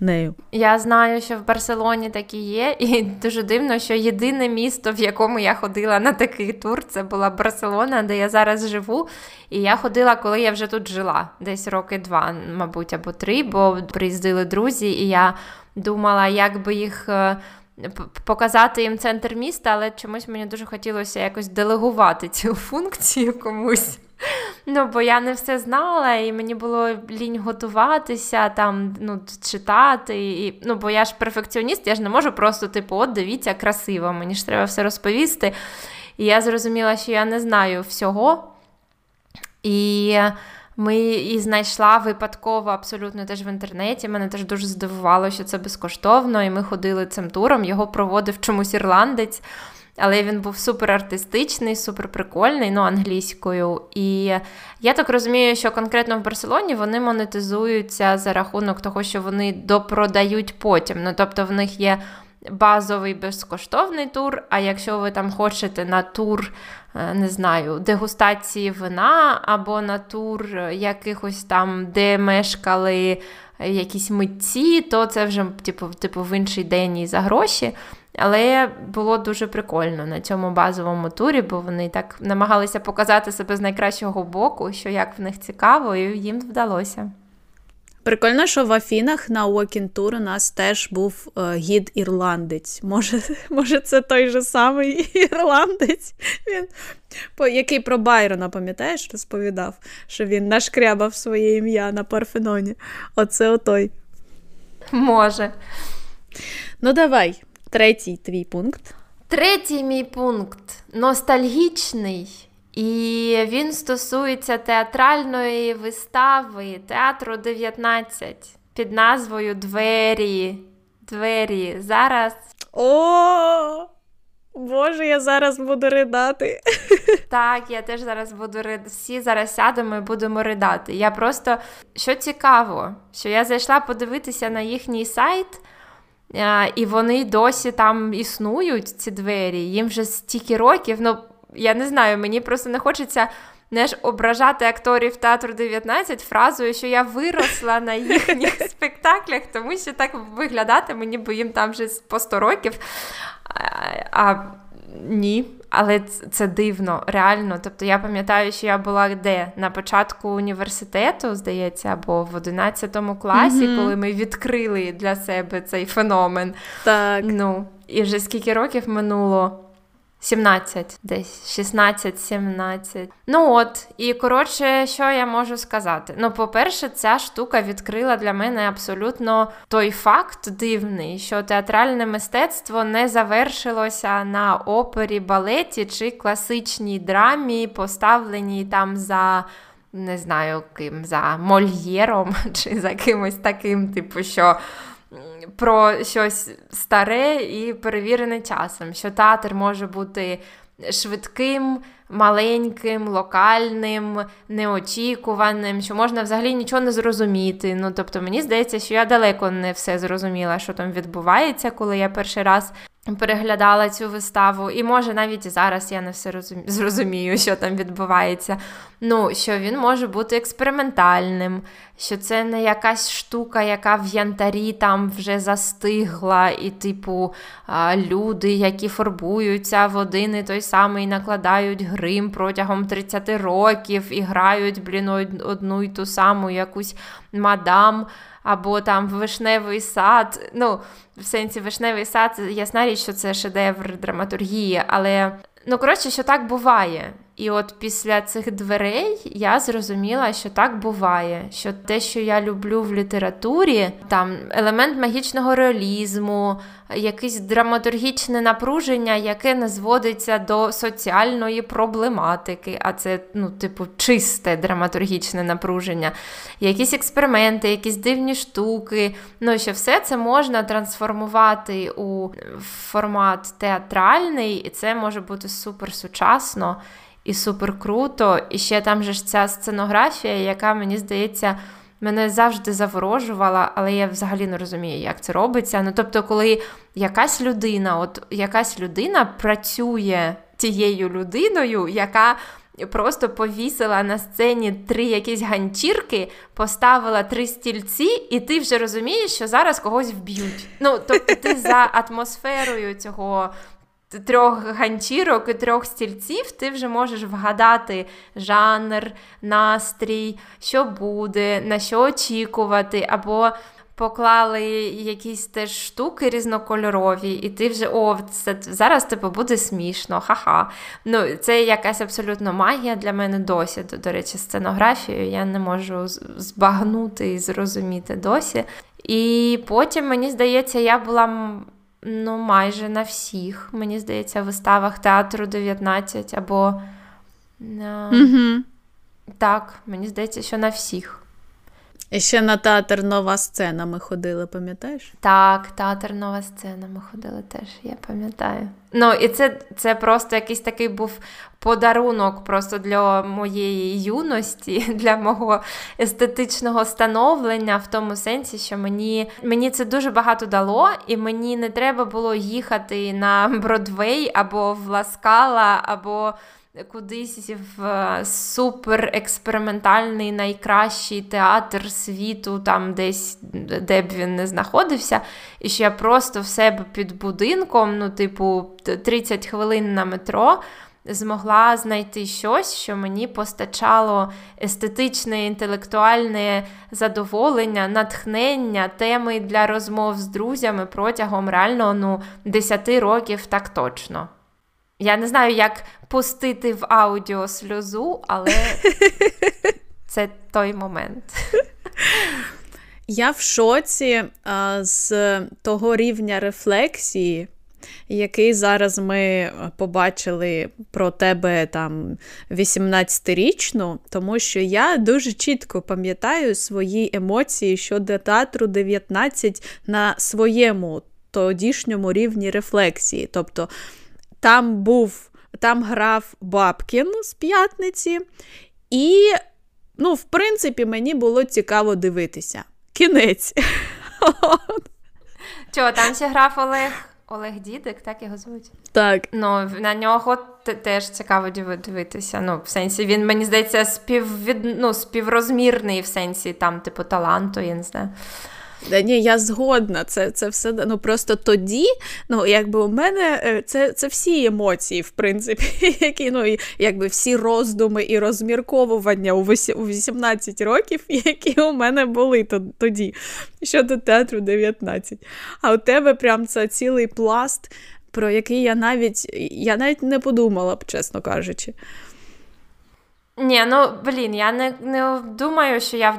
нею. Я знаю, що в Барселоні такі є, і дуже дивно, що єдине місто, в якому я ходила на такий тур, це була Барселона, де я зараз живу. І я ходила, коли я вже тут жила, десь роки два, мабуть, або три, бо приїздили друзі, і я думала, як би їх. Е, показати їм центр міста, але чомусь мені дуже хотілося якось делегувати цю функцію комусь. Ну, бо я не все знала, і мені було лінь готуватися, там, ну, читати. І, Ну, бо я ж перфекціоніст, я ж не можу просто, типу, от дивіться, красиво, мені ж треба все розповісти. І я зрозуміла, що я не знаю всього. І ми і знайшла випадково абсолютно теж в інтернеті. Мене теж дуже здивувало, що це безкоштовно, і ми ходили цим туром. Його проводив чомусь ірландець. Але він був супер артистичний, супер прикольний, ну, англійською. І я так розумію, що конкретно в Барселоні вони монетизуються за рахунок того, що вони допродають потім. Ну, тобто в них є базовий безкоштовний тур. А якщо ви там хочете на тур, е, не знаю, дегустації вина, або на тур якихось там, де мешкали якісь митці, то це вже типу, типу в інший день і за гроші. Але було дуже прикольно на цьому базовому турі, бо вони так намагалися показати себе з найкращого боку, що як в них цікаво, і їм вдалося. Прикольно, що в Афінах на Walking Tour у нас теж був е, гід ірландець. Може, може, це той же самий ірландець, він, по, який про Байрона, пам'ятаєш, розповідав, що він нашкрябав своє ім'я на Парфеноні. Оце отой. Може. Ну, давай. Третій твій пункт. Третій мій пункт ностальгічний. І він стосується театральної вистави театру 19 під назвою Двері. Двері. Зараз. О! Боже, я зараз буду ридати. Так, я теж зараз буду ридати. Всі зараз сядемо і будемо ридати. Я просто що цікаво, що я зайшла подивитися на їхній сайт. І вони досі там існують, ці двері. Їм вже стільки років. Ну, я не знаю, мені просто не хочеться не ж ображати акторів театру 19 фразою, що я виросла на їхніх спектаклях, тому що так виглядати мені, бо їм там вже по 100 років. А, а ні, але це дивно, реально. Тобто я пам'ятаю, що я була де на початку університету, здається, або в 11 класі, mm-hmm. коли ми відкрили для себе цей феномен. Так. Ну, і вже скільки років минуло. 17, десь 16-17. Ну от, і коротше, що я можу сказати? Ну, по-перше, ця штука відкрила для мене абсолютно той факт дивний, що театральне мистецтво не завершилося на опері, балеті чи класичній драмі, поставленій там за. Не знаю ким за мольєром чи за кимось таким, типу, що про щось старе і перевірене часом, що театр може бути швидким, маленьким, локальним, неочікуваним, що можна взагалі нічого не зрозуміти. Ну, тобто, мені здається, що я далеко не все зрозуміла, що там відбувається, коли я перший раз переглядала цю виставу, і може навіть і зараз я не все розумію, зрозумію, що там відбувається. Ну, що він може бути експериментальним, що це не якась штука, яка в янтарі там вже застигла, і, типу, люди, які фарбуються в один і той самий, накладають грим протягом 30 років і грають, блін, одну й ту саму якусь мадам або там вишневий сад. Ну, в сенсі вишневий сад, ясна річ, що це шедевр драматургії, але ну коротше, що так буває. І от після цих дверей я зрозуміла, що так буває. Що те, що я люблю в літературі, там елемент магічного реалізму, якесь драматургічне напруження, яке не зводиться до соціальної проблематики, а це, ну, типу, чисте драматургічне напруження, якісь експерименти, якісь дивні штуки. Ну, що все це можна трансформувати у формат театральний, і це може бути супер сучасно і супер круто. І ще там же ж ця сценографія, яка, мені здається, мене завжди заворожувала, але я взагалі не розумію, як це робиться. Ну, тобто, коли якась людина, от якась людина працює тією людиною, яка. Просто повісила на сцені три якісь ганчірки, поставила три стільці, і ти вже розумієш, що зараз когось вб'ють. Ну, тобто, ти за атмосферою цього трьох ганчірок і трьох стільців, ти вже можеш вгадати жанр, настрій, що буде, на що очікувати, або поклали якісь теж штуки різнокольорові, і ти вже о, це зараз типу буде смішно, ха-ха. Ну, Це якась абсолютно магія для мене досі. До, до речі, сценографію я не можу збагнути і зрозуміти досі. І потім, мені здається, я була ну, майже на всіх, мені здається, виставах театру 19 або. Угу. Так, мені здається, що на всіх. І ще на театр нова сцена ми ходили, пам'ятаєш? Так, театр нова сцена ми ходили теж, я пам'ятаю. Ну, і це це просто якийсь такий був подарунок просто для моєї юності, для мого естетичного становлення, в тому сенсі, що мені мені це дуже багато дало, і мені не треба було їхати на Бродвей або в Ласкала, або кудись в е, суперекспериментальний найкращий театр світу, там десь, де б він не знаходився, і що я просто в себе під будинком, ну, типу, 30 хвилин на метро. Змогла знайти щось, що мені постачало естетичне, інтелектуальне задоволення, натхнення, теми для розмов з друзями протягом реально ну, 10 років так точно. Я не знаю, як пустити в аудіо сльозу, але це той момент. Я в шоці а, з того рівня рефлексії, який зараз ми побачили про тебе там 18-річну, тому що я дуже чітко пам'ятаю свої емоції щодо театру 19 на своєму тодішньому рівні рефлексії. Тобто там був, там грав Бабкін з п'ятниці, і, ну, в принципі, мені було цікаво дивитися. Кінець. Що, там ще грав Олег Олег Дідик, так його звуть? Так. Ну, На нього теж цікаво дивитися. Ну, в сенсі, він, мені здається, співвід... ну, співрозмірний в сенсі там, типу, таланту, я не знаю. Да, ні, я згодна. Це це все ну просто тоді, ну якби у мене е, це це всі емоції, в принципі, які ну якби всі роздуми і розмірковування у 18 років, які у мене були тоді щодо театру 19. А у тебе прям це цілий пласт, про який я навіть я навіть не подумала б, чесно кажучи. Ні, ну блін, я не не думаю, що я в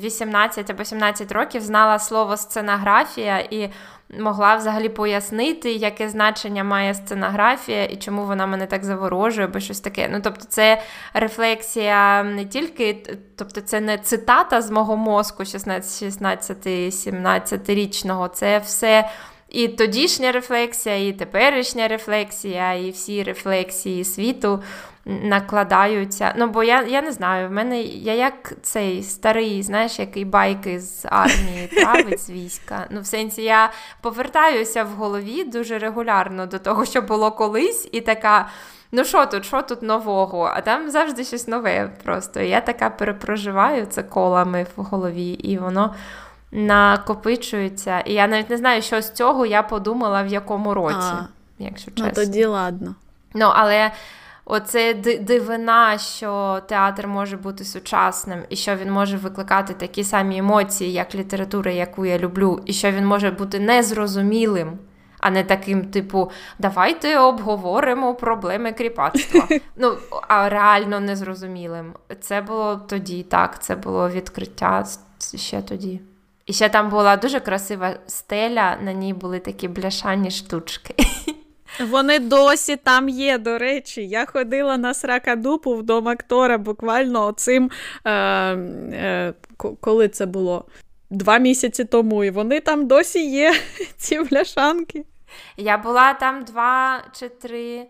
18 або 17 років знала слово сценографія і могла взагалі пояснити, яке значення має сценографія і чому вона мене так заворожує, або щось таке. Ну, тобто, це рефлексія не тільки, тобто, це не цитата з мого мозку 16-17-річного, це все. І тодішня рефлексія, і теперішня рефлексія, і всі рефлексії світу накладаються. Ну, бо я я не знаю, в мене я як цей старий, знаєш, який байки з армії править з війська. Ну, в сенсі, я повертаюся в голові дуже регулярно до того, що було колись, і така. Ну, що тут, що тут нового? А там завжди щось нове. Просто я така перепроживаю це колами в голові, і воно накопичується. І я навіть не знаю, що з цього я подумала в якому році, а, якщо ну, чесно. Ну, тоді ладно. Ну, але оце дивина, що театр може бути сучасним, і що він може викликати такі самі емоції, як література, яку я люблю, і що він може бути незрозумілим. А не таким, типу, давайте обговоримо проблеми кріпацтва. Ну, а реально незрозумілим. Це було тоді, так, це було відкриття ще тоді. І ще там була дуже красива стеля, на ній були такі бляшані штучки. Вони досі там є, до речі. Я ходила на сракадупу в дом актора буквально оцим, е, е, коли це було? Два місяці тому, і вони там досі є, ці бляшанки. Я була там два чи три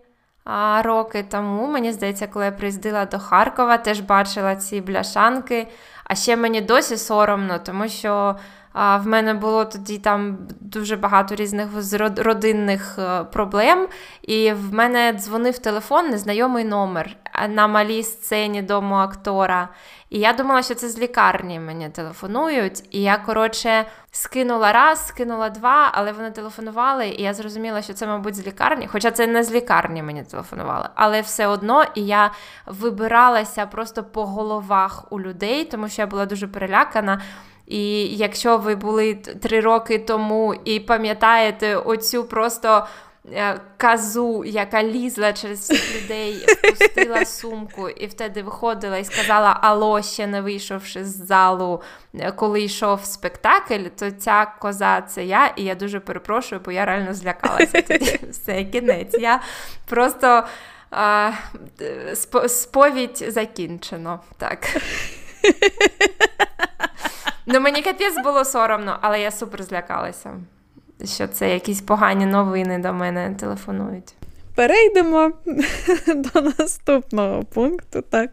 роки тому. Мені здається, коли я приїздила до Харкова, теж бачила ці бляшанки. А ще мені досі соромно, тому що в мене було тоді там дуже багато різних родинних е, проблем, і в мене дзвонив телефон, незнайомий номер на малій сцені дому актора. І я думала, що це з лікарні мені телефонують. І я, коротше, скинула раз, скинула два, але вони телефонували, і я зрозуміла, що це, мабуть, з лікарні. Хоча це не з лікарні мені телефонували. Але все одно і я вибиралася просто по головах у людей, тому що я була дуже перелякана. І якщо ви були три роки тому і пам'ятаєте оцю просто е, казу, яка лізла через всіх людей, впустила сумку, і втеді виходила і сказала Алло, ще не вийшовши з залу, е, коли йшов спектакль, то ця коза це я, і я дуже перепрошую, бо я реально злякалася тоді. Все, кінець. Я просто а, сповідь закінчено. Так. Ну, мені капець було соромно, але я супер злякалася, що це якісь погані новини до мене телефонують. Перейдемо до наступного пункту, так.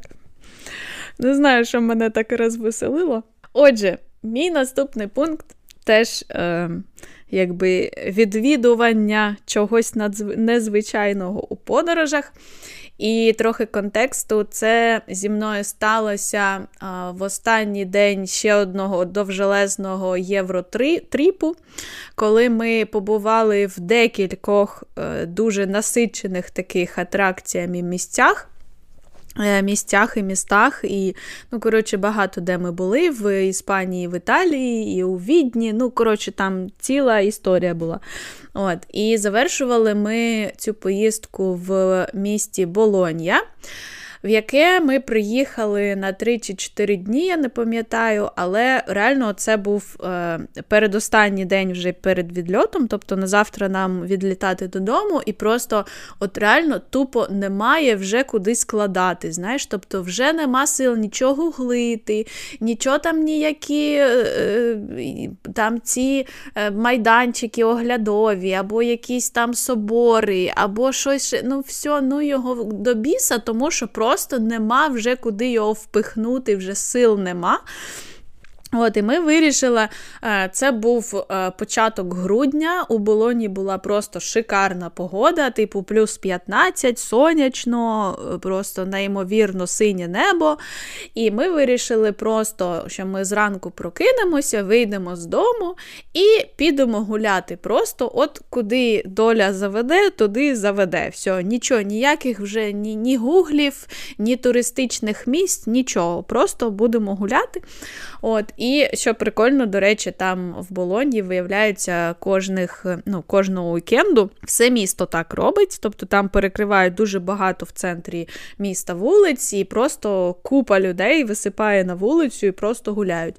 Не знаю, що мене так розвеселило. Отже, мій наступний пункт теж е, якби відвідування чогось надзв... незвичайного у подорожах. І трохи контексту, це зі мною сталося а, в останній день ще одного довжелезного євротріпу, коли ми побували в декількох е, дуже насичених таких атракціями місцях. Е, місцях і містах, і, ну, коротше, багато де ми були в Іспанії, в Італії, і у Відні. Ну, коротше, там ціла історія була. От, І завершували ми цю поїздку в місті Болонья в яке ми приїхали на 3 чи 4 дні, я не пам'ятаю, але реально це був е, передостанній день вже перед відльотом, тобто на завтра нам відлітати додому, і просто от реально тупо немає вже куди складати. знаєш, Тобто вже нема сил нічого глити, нічого там ніякі е, е, там ці майданчики оглядові, або якісь там собори, або щось, ну все, ну його до біса, тому що просто просто нема вже куди його впихнути, вже сил нема. От, І ми вирішили, е, це був е, початок грудня. У болоні була просто шикарна погода, типу плюс 15, сонячно, е, просто неймовірно синє небо. І ми вирішили просто, що ми зранку прокинемося, вийдемо з дому і підемо гуляти. Просто от куди доля заведе, туди заведе. Все, нічого, ніяких вже ні, ні гуглів, ні туристичних місць, нічого. Просто будемо гуляти. От, І що прикольно, до речі, там в Болоні виявляється кожних, ну, кожного уікенду все місто так робить, тобто там перекривають дуже багато в центрі міста вулиць, і просто купа людей висипає на вулицю і просто гуляють.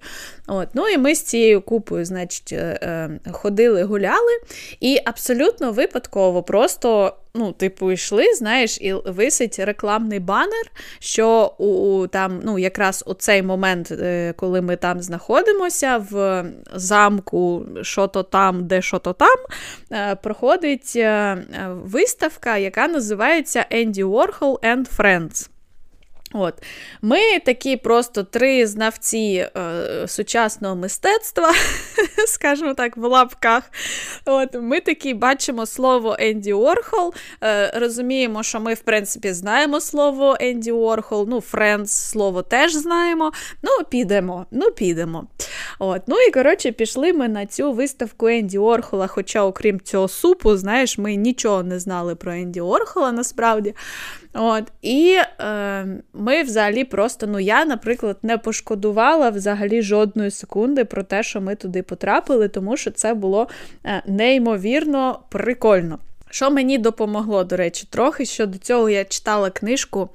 От, Ну і ми з цією купою, значить, е, е, ходили, гуляли, і абсолютно випадково просто ну, типу, йшли, знаєш, і висить рекламний банер, що у там, ну, якраз у цей момент, е, коли ми там знаходимося, в замку, що то там, де що то там, е, проходить е, виставка, яка називається Andy Warhol and Friends. От. Ми такі просто три знавці е, сучасного мистецтва, скажімо так, в лапках. От, Ми такі бачимо слово Енді Орхол, е, розуміємо, що ми, в принципі, знаємо слово Енді Орхол, ну, Friends слово теж знаємо. Ну, підемо, ну, підемо. От. Ну і, коротше, пішли ми на цю виставку Енді Орхола, хоча, окрім цього супу, знаєш, ми нічого не знали про Енді Орхола насправді. От, І е, ми взагалі просто, ну я, наприклад, не пошкодувала взагалі жодної секунди про те, що ми туди потрапили, тому що це було е, неймовірно прикольно. Що мені допомогло, до речі, трохи, що до цього я читала книжку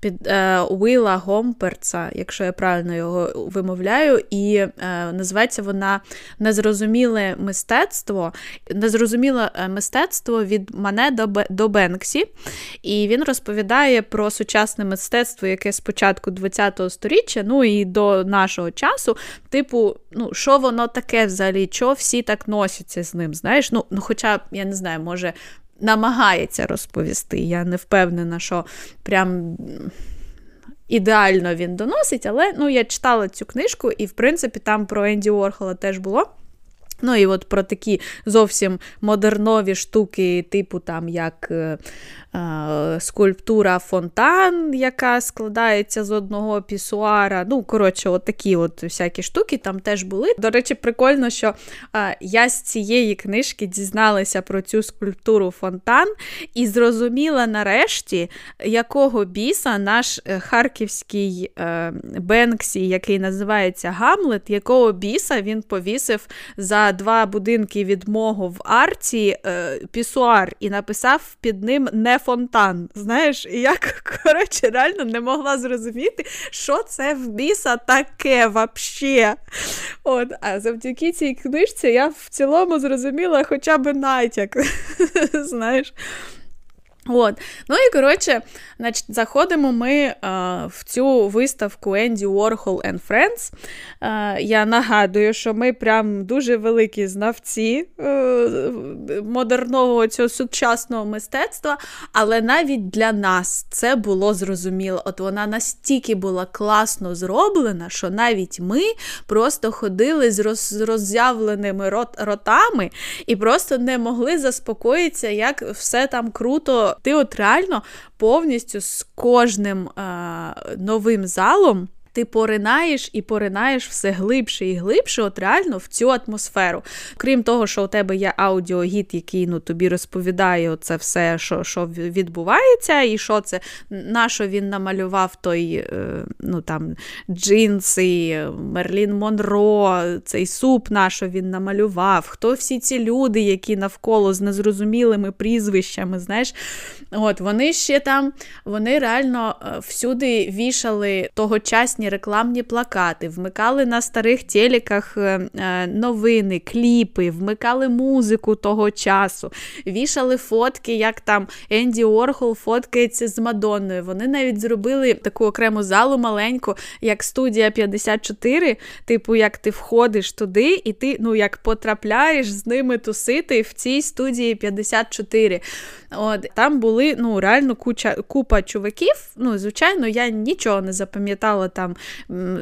під е, Уіла Гомперца, якщо я правильно його вимовляю, і е, називається вона Незрозуміле мистецтво. Незрозуміле е, мистецтво від Мане до, до Бенксі. І він розповідає про сучасне мистецтво, яке з початку ХХ століття, ну і до нашого часу, типу, ну, що воно таке взагалі, що всі так носяться з ним. Знаєш, ну, ну хоча, я не знаю, може намагається розповісти. Я не впевнена, що прям. Ідеально він доносить, але ну, я читала цю книжку, і, в принципі, там про Енді Орхола теж було. Ну і от про такі зовсім модернові штуки, типу там як е, е, скульптура фонтан, яка складається з одного пісуара. Ну, коротше, от такі от всякі штуки там теж були. До речі, прикольно, що е, я з цієї книжки дізналася про цю скульптуру фонтан і зрозуміла нарешті, якого біса наш е, харківський е, Бенксі, який називається Гамлет, якого біса він повісив за два будинки від мого в арці е, пісуар і написав під ним не фонтан. Знаєш, і я коротше, реально не могла зрозуміти, що це в біса таке вообще. От, А завдяки цій книжці я в цілому зрозуміла хоча б натяк. Знаєш. От. Ну і коротше, значить, заходимо ми а, в цю виставку Енді Warhol and Friends. А, я нагадую, що ми прям дуже великі знавці а, е, модерного цього сучасного мистецтва, але навіть для нас це було зрозуміло. От вона настільки була класно зроблена, що навіть ми просто ходили з роз, роззявленими рот, ротами і просто не могли заспокоїтися, як все там круто ти от реально повністю з кожним е, новим залом. Ти поринаєш і поринаєш все глибше і глибше, от реально в цю атмосферу. Крім того, що у тебе є аудіогід, який ну, тобі розповідає це все, що що відбувається, і що це, на що він намалював той е, ну, там, джинси, Мерлін Монро, цей суп, на що він намалював, хто всі ці люди, які навколо з незрозумілими прізвищами, знаєш, от вони ще там, вони реально е, всюди вішали тогочасні класні рекламні плакати, вмикали на старих телеках е, е, новини, кліпи, вмикали музику того часу, вішали фотки, як там Енді Орхол фоткається з Мадонною. Вони навіть зробили таку окрему залу маленьку, як студія 54, типу, як ти входиш туди, і ти ну, як потрапляєш з ними тусити в цій студії 54. От Там були ну, реально куча, купа чуваків. Ну, Звичайно, я нічого не запам'ятала там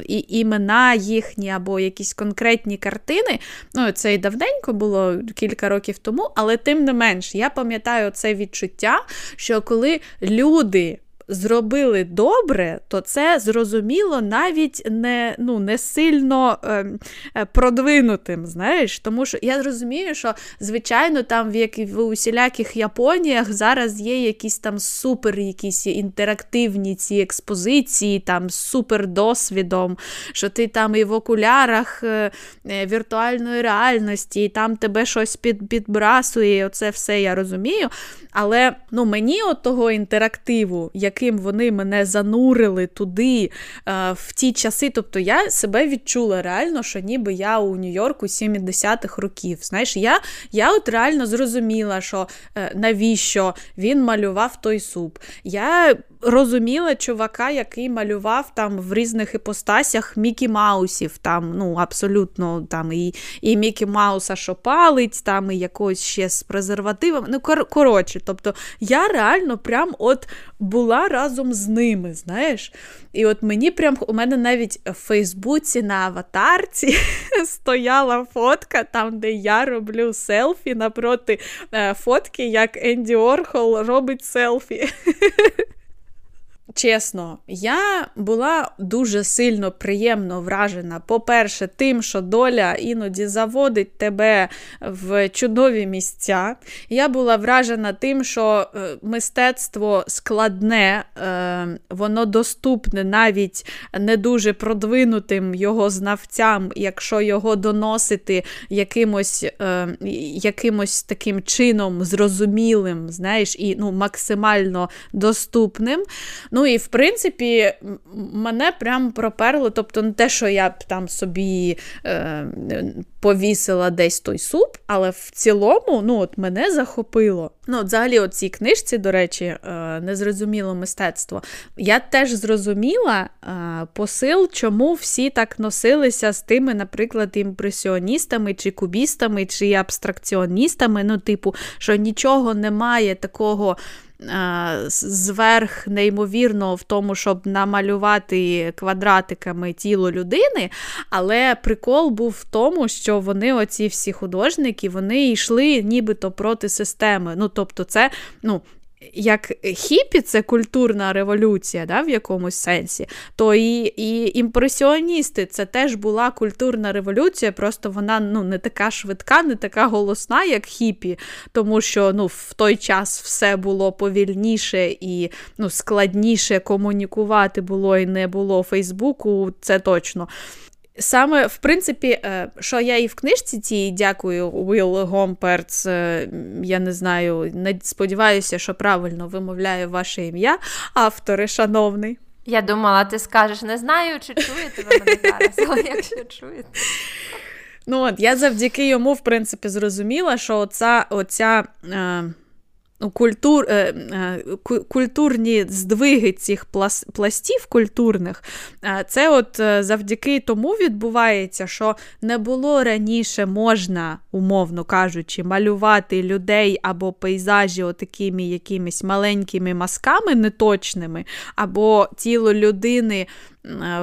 і, імена їхні або якісь конкретні картини. Ну, Це і давненько було кілька років тому, але тим не менш, я пам'ятаю це відчуття, що коли люди зробили добре, то це зрозуміло навіть не ну, не сильно ем, е, продвинутим. знаєш, Тому що я розумію, що, звичайно, там в як в усіляких Японіях зараз є якісь там супер якісь інтерактивні ці експозиції, там супер досвідом, що ти там і в окулярах е, е, віртуальної реальності, і там тебе щось під, підбрасує. Оце все я розумію. Але ну, мені от того інтерактиву, яким вони мене занурили туди е, в ті часи, тобто я себе відчула реально, що ніби я у Нью-Йорку 70-х років. Знаєш, я я от реально зрозуміла, що е, навіщо він малював той суп. Я розуміла чувака, який малював там в різних іпостасях Мікі Маусів, там, ну, абсолютно там і і Мікі Мауса, що палить, там і якось ще з презервативом. Ну, кор- коротше, тобто я реально прям от була разом з ними, знаєш. І от мені прям у мене навіть в Фейсбуці на аватарці стояла фотка, там, де я роблю селфі напроти е, фотки, як Енді Орхол робить селфі. Чесно, я була дуже сильно приємно вражена. По-перше, тим, що доля іноді заводить тебе в чудові місця. Я була вражена тим, що е, мистецтво складне, е, воно доступне навіть не дуже продвинутим його знавцям, якщо його доносити якимось е, якимось таким чином зрозумілим, знаєш, і ну, максимально доступним. Ну і в принципі, мене прям проперло. Тобто, не те, що я б там собі е, повісила десь той суп, але в цілому ну, от мене захопило. Ну, от Взагалі, от цій книжці, до речі, е, незрозуміло мистецтво. Я теж зрозуміла е, посил, чому всі так носилися з тими, наприклад, імпресіоністами, чи кубістами, чи абстракціоністами. Ну, типу, що нічого немає такого. Зверх неймовірно в тому, щоб намалювати квадратиками тіло людини. Але прикол був в тому, що вони, оці всі художники, вони йшли нібито проти системи. Ну, тобто, це ну, як хіпі це культурна революція да, в якомусь сенсі, то і і імпресіоністи це теж була культурна революція, просто вона ну, не така швидка, не така голосна, як хіпі, тому що ну, в той час все було повільніше і ну, складніше комунікувати було і не було Фейсбуку, це точно. Саме, в принципі, е, що я і в книжці цій дякую, Уіл Гомперц, е, я не знаю, сподіваюся, що правильно вимовляю ваше ім'я, автори, шановний. Я думала, ти скажеш, не знаю, чи чуєте ви мене зараз, але якщо чуєте. Ну от, Я завдяки йому, в принципі, зрозуміла, що оця, оця е, культур, е, е, культурні здвиги цих пластів культурних, е, це от завдяки тому відбувається, що не було раніше можна, умовно кажучи, малювати людей або пейзажі отакими якимись маленькими мазками неточними, або тіло людини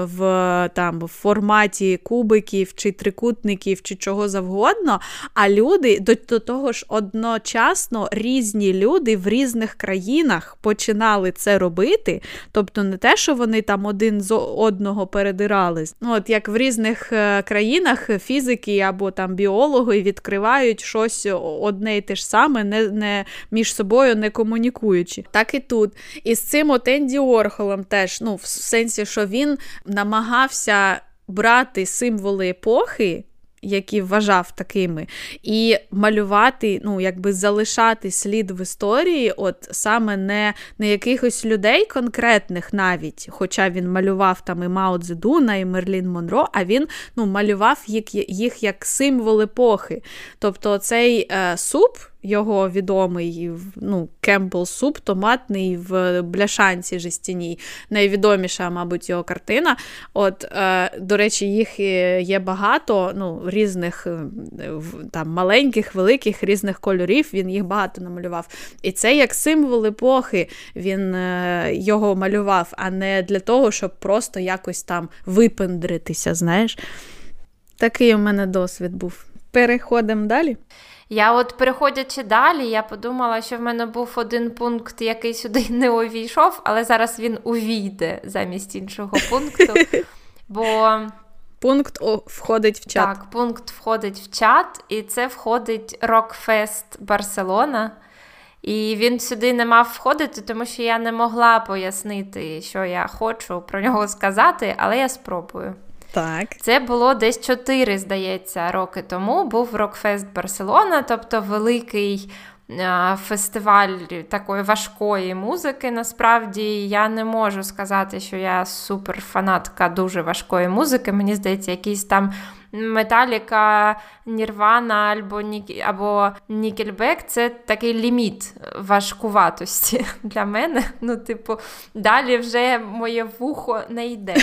в там, в форматі кубиків чи трикутників, чи чого завгодно. А люди до, до того ж одночасно різні люди в різних країнах починали це робити. Тобто не те, що вони там один з одного передирались. Ну, От як в різних е, країнах фізики або там біологи відкривають щось одне і те ж саме, не, не між собою не комунікуючи. Так і тут. І з цим от Енді Ворхолом теж, ну, в сенсі, що він намагався брати символи епохи. Які вважав такими, і малювати, ну, якби залишати слід в історії, от саме не не якихось людей конкретних навіть, хоча він малював там і Мао Цзедуна, і Мерилін Монро, а він ну, малював їх їх як символ епохи. Тобто цей е, суп, його відомий ну, Кемпбелл суп, томатний в бляшанці жестяній. Найвідоміша, мабуть, його картина. От, е, До речі, їх є багато, ну, різних е, там маленьких, великих, різних кольорів. Він їх багато намалював. І це як символ епохи він е, його малював, а не для того, щоб просто якось там випендритися. знаєш. Такий у мене досвід був. Переходимо далі. Я, от, переходячи далі, я подумала, що в мене був один пункт, який сюди не увійшов, але зараз він увійде замість іншого пункту. Бо пункт входить в чат. Так, пункт входить в чат, і це входить Рокфест Барселона. І він сюди не мав входити, тому що я не могла пояснити, що я хочу про нього сказати, але я спробую. Так. Це було десь чотири, здається, роки тому. Був Рокфест Барселона, тобто великий. Фестиваль такої важкої музики. Насправді я не можу сказати, що я суперфанатка дуже важкої музики. Мені здається, якісь там Металіка, Нірвана або Ні... або Нікельбек це такий ліміт важкуватості для мене. Ну, типу, далі вже моє вухо не йде.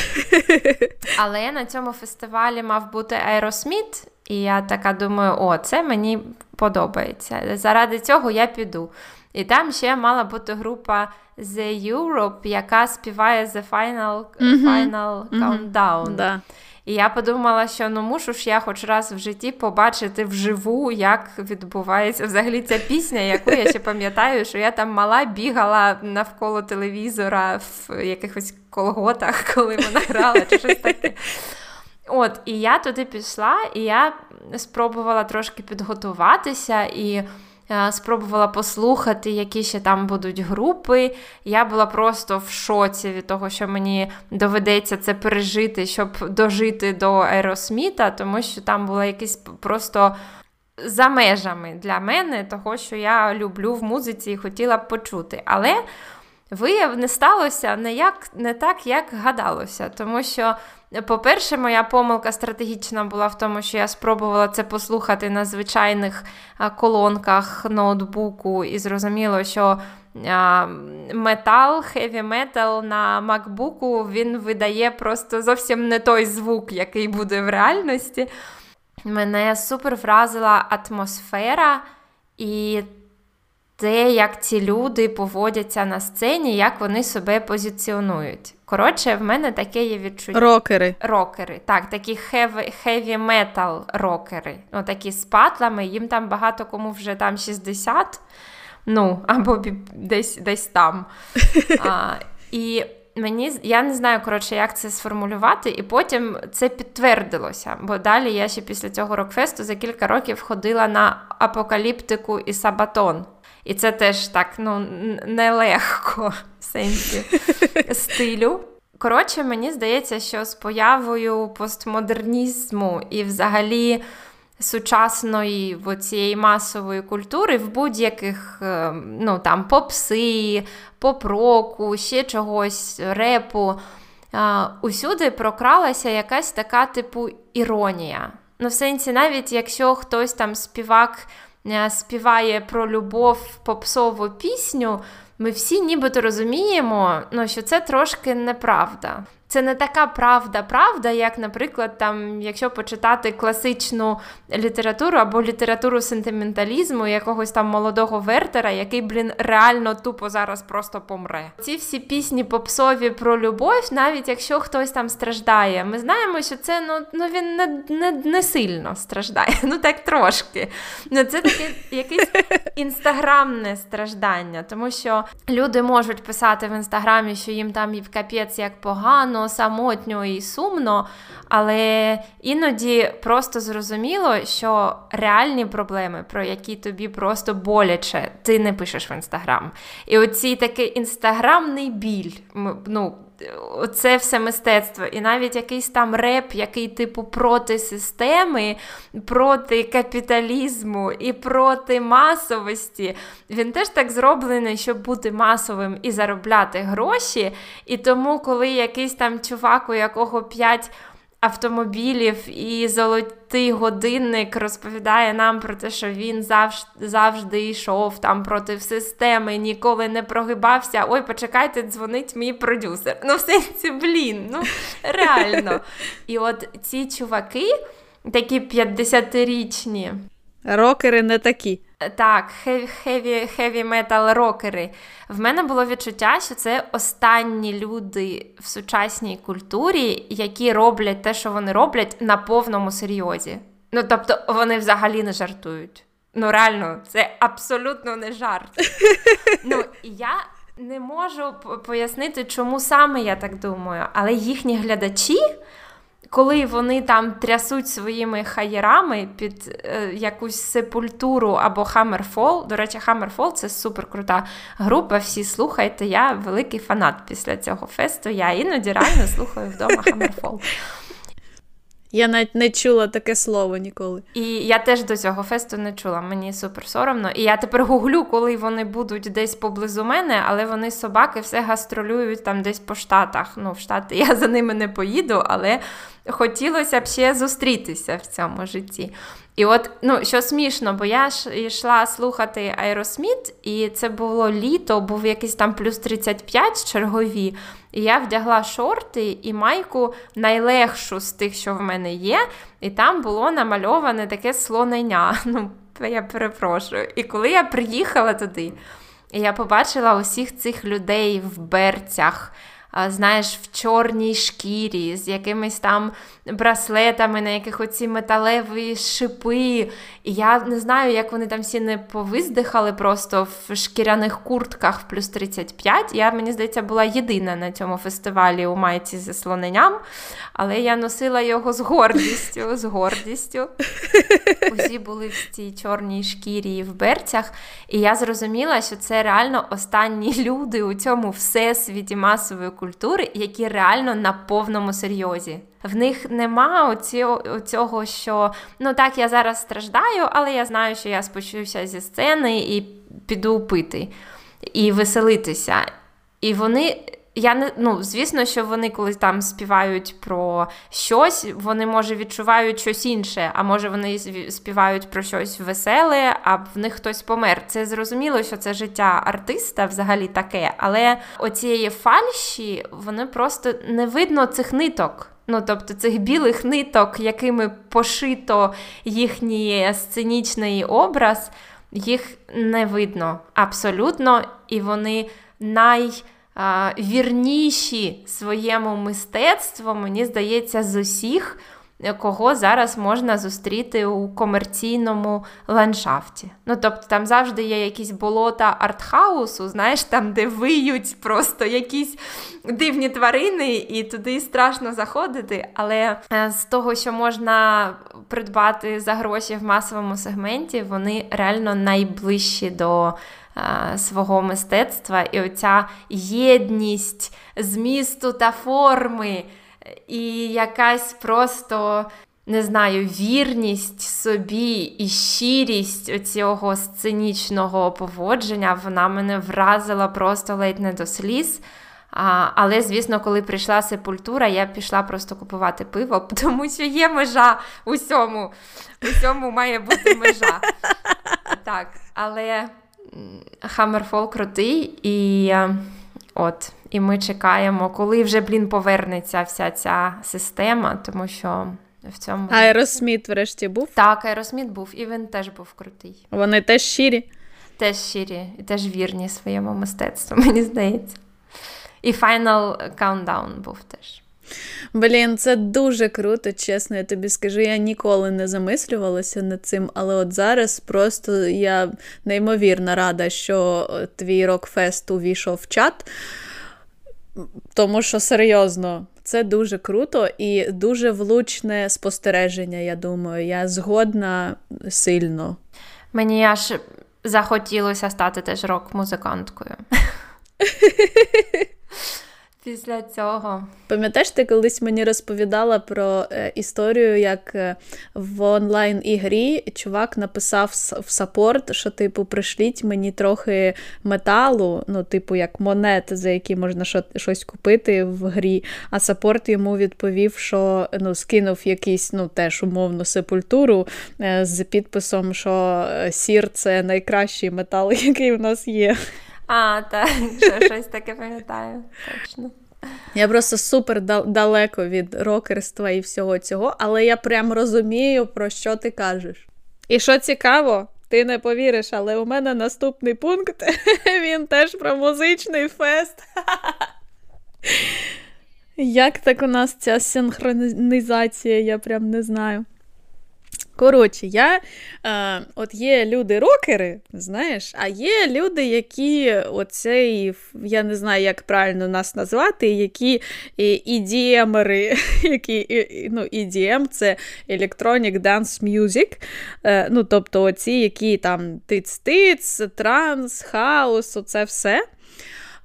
Але на цьому фестивалі мав бути Аеросміт, і я така думаю, о, це мені подобається. Заради цього я піду. І там ще мала бути група The Europe, яка співає The Final mm-hmm. Final Countdown. Mm-hmm. Да. І я подумала, що ну мушу ж я хоч раз в житті побачити вживу, як відбувається взагалі ця пісня, яку я ще пам'ятаю, що я там мала бігала навколо телевізора в якихось колготах, коли вона грала, чи щось таке. От, і я туди пішла, і я спробувала трошки підготуватися і. Е, спробувала послухати, які ще там будуть групи. Я була просто в шоці від того, що мені доведеться це пережити, щоб дожити до Аеросміта, тому що там було якесь просто. За межами для мене, того, що я люблю в музиці і хотіла б почути. Але вияв не сталося не, як, не так, як гадалося. Тому що, по-перше, моя помилка стратегічна була в тому, що я спробувала це послухати на звичайних колонках ноутбуку, і зрозуміло, що. Метал, хеві метал на макбуку він видає просто зовсім не той звук, який буде в реальності. Мене супер вразила атмосфера і те, як ці люди поводяться на сцені, як вони себе позиціонують. Коротше, в мене таке є відчуття. Рокери. Рокери. Так, такі хеві метал рокери. Ну, такі з патлами, їм там багато кому вже там 60, ну, або десь десь там. А, І мені я не знаю, коротше, як це сформулювати, і потім це підтвердилося. Бо далі я ще після цього рокфесту за кілька років ходила на апокаліптику і сабатон. І це теж так ну, нелегко в сенсі стилю. Коротше, мені здається, що з появою постмодернізму і взагалі сучасної цієї масової культури в будь-яких е, ну, там, попси, поп-року, ще чогось, репу, усюди прокралася якась така типу іронія. Ну, в сенсі, навіть якщо хтось там співак. Е, співає про любов попсову пісню, ми всі нібито розуміємо, ну, що це трошки неправда. Це не така правда-правда, як, наприклад, там, якщо почитати класичну літературу або літературу сентименталізму якогось там молодого Вертера, який, блін, реально тупо зараз просто помре. Ці всі пісні попсові про любов, навіть якщо хтось там страждає, ми знаємо, що це ну, ну він не не, не сильно страждає, ну так трошки. Ну Це таке якесь інстаграмне страждання, тому що люди можуть писати в інстаграмі, що їм там і в капець як погано самотньо і сумно, але іноді просто зрозуміло, що реальні проблеми, про які тобі просто боляче, ти не пишеш в інстаграм. І оцій такий інстаграмний біль. ну, це все мистецтво, і навіть якийсь там реп, який, типу, проти системи, проти капіталізму і проти масовості, він теж так зроблений, щоб бути масовим і заробляти гроші. І тому, коли якийсь там чувак, у якого 5 автомобілів і золотий годинник розповідає нам про те, що він завжди завжди йшов там проти системи, ніколи не прогибався. Ой, почекайте, дзвонить мій продюсер. Ну, в сенсі, блін, ну реально. І от ці чуваки, такі 50-річні. Рокери не такі. Так, хеві хеві метал рокери. В мене було відчуття, що це останні люди в сучасній культурі, які роблять те, що вони роблять, на повному серйозі. Ну тобто вони взагалі не жартують. Ну, реально, це абсолютно не жарт. Ну, я не можу пояснити, чому саме я так думаю, але їхні глядачі коли вони там трясуть своїми хаєрами під е, якусь сепультуру або Hammerfall, до речі, Hammerfall – це суперкрута група. Всі слухайте, я великий фанат після цього фесту. Я іноді реально слухаю вдома Hammerfall. Я навіть не чула таке слово ніколи. І я теж до цього фесту не чула. Мені супер соромно. І я тепер гуглю, коли вони будуть десь поблизу мене, але вони собаки все гастролюють там десь по штатах. Ну, в штати я за ними не поїду, але хотілося б ще зустрітися в цьому житті. І от, ну, що смішно, бо я ж йшла слухати Аеросміт, і це було літо, був якийсь там плюс 35 чергові. І я вдягла шорти і майку найлегшу з тих, що в мене є. І там було намальоване таке слонення. Ну, я перепрошую. І коли я приїхала туди, я побачила усіх цих людей в берцях знаєш, в чорній шкірі, з якимись там браслетами, на яких оці металеві шипи. І я не знаю, як вони там всі не повиздихали просто в шкіряних куртках в плюс 35. Я, мені здається, була єдина на цьому фестивалі у майці зі слоненням, але я носила його з гордістю, з гордістю. Усі були в цій чорній шкірі в берцях. І я зрозуміла, що це реально останні люди у цьому всесвіті масової культури, які реально на повному серйозі. В них нема цього, що ну так, я зараз страждаю, але я знаю, що я спочуся зі сцени і піду пити і веселитися. І вони я не ну, звісно, що вони, коли там співають про щось, вони може відчувають щось інше, а може вони співають про щось веселе, а в них хтось помер. Це зрозуміло, що це життя артиста взагалі таке, але оцієї фальші вони просто не видно цих ниток. Ну, тобто цих білих ниток, якими пошито їхній сценічний образ, їх не видно абсолютно, і вони най вірніші своєму мистецтву, мені здається, з усіх, кого зараз можна зустріти у комерційному ландшафті. Ну, тобто там завжди є якісь болота артхаусу, знаєш, там, де виють просто якісь дивні тварини, і туди страшно заходити. Але е, з того, що можна придбати за гроші в масовому сегменті, вони реально найближчі до свого мистецтва, і оця єдність змісту та форми, і якась просто. Не знаю, вірність собі і щирість цього сценічного поводження, вона мене вразила просто ледь не до сліз. А, Але, звісно, коли прийшла сепультура, я пішла просто купувати пиво, тому що є межа усьому. Усьому має бути межа. Так, але Хаммерфол крутий, і е, от, і ми чекаємо, коли вже, блін, повернеться вся ця система, тому що в цьому. Аеросміт врешті був? Так, Аеросміт був, і він теж був крутий. Вони теж щирі. Теж щирі, і теж вірні своєму мистецтву, мені здається. І Final Countdown був теж. Блін, це дуже круто, чесно, я тобі скажу. Я ніколи не замислювалася над цим, але от зараз просто я неймовірно рада, що твій рок-фест увійшов в чат, тому що серйозно. Це дуже круто і дуже влучне спостереження, я думаю. Я згодна сильно. Мені аж захотілося стати теж рок-музиканткою. після цього. Пам'ятаєш, ти колись мені розповідала про е, історію, як е, в онлайн-ігрі чувак написав в саппорт, що, типу, пришліть мені трохи металу, ну, типу, як монет, за які можна шо, щось купити в грі. А саппорт йому відповів, що ну, скинув якийсь, ну, теж умовну сепультуру е, з підписом, що сір це найкращий метал, який в нас є. А, так, що щось таке пам'ятаю, точно. Я просто супер далеко від рокерства і всього цього, але я прям розумію, про що ти кажеш. І що цікаво, ти не повіриш, але у мене наступний пункт він теж про музичний фест. Як так у нас ця синхронізація, я прям не знаю. Коротше, я, е, от є люди-рокери, знаєш, а є люди, які оцей, я не знаю, як правильно нас назвати, які EDM-ери, які, ну, EDM це Electronic Dance Music, е, ну, тобто оці, які там тиц-тиц, транс, хаос, оце все.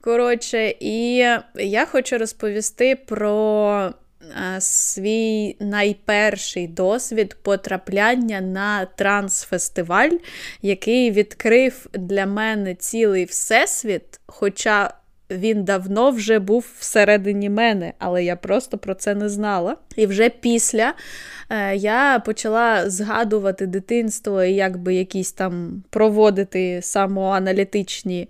Коротше, і я хочу розповісти про. Е, свій найперший досвід потрапляння на трансфестиваль, який відкрив для мене цілий всесвіт. Хоча він давно вже був всередині мене, але я просто про це не знала. І вже після я почала згадувати дитинство і якби якісь там проводити самоаналітичні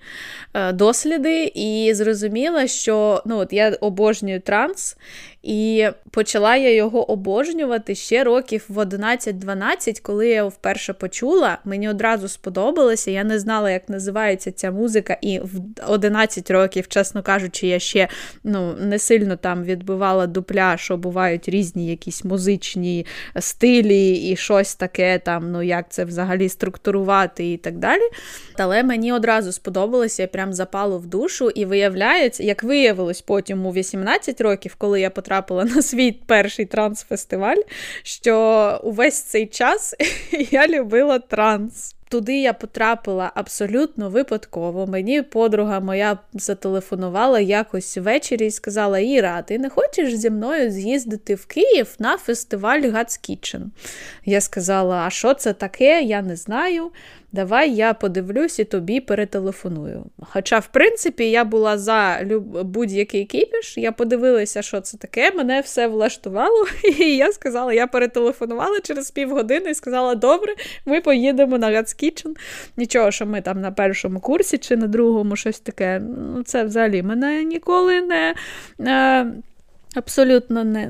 е, досліди, і зрозуміла, що ну, от я обожнюю транс, і почала я його обожнювати ще років в 11-12, коли я його вперше почула. Мені одразу сподобалося. Я не знала, як називається ця музика, і в 11 років, чесно кажучи, я ще ну, не сильно там відбивала дупля, що бувають різні якісь музичні стилі і щось таке, там, ну як це взагалі структурувати і так далі. Але мені одразу сподобалося, я прям запало в душу, і виявляється, як виявилось потім у 18 років, коли я потрапила на свій перший трансфестиваль, що увесь цей час я любила транс. Туди я потрапила абсолютно випадково. Мені подруга моя зателефонувала якось ввечері і сказала: Іра, ти не хочеш зі мною з'їздити в Київ на фестиваль Godskitchen? Я сказала: А що це таке? Я не знаю давай я подивлюсь і тобі перетелефоную. Хоча, в принципі, я була за будь-який кіпіш, я подивилася, що це таке, мене все влаштувало, і я сказала, я перетелефонувала через півгодини і сказала, добре, ми поїдемо на God's Kitchen. Нічого, що ми там на першому курсі чи на другому щось таке. Ну, Це взагалі мене ніколи не. Абсолютно не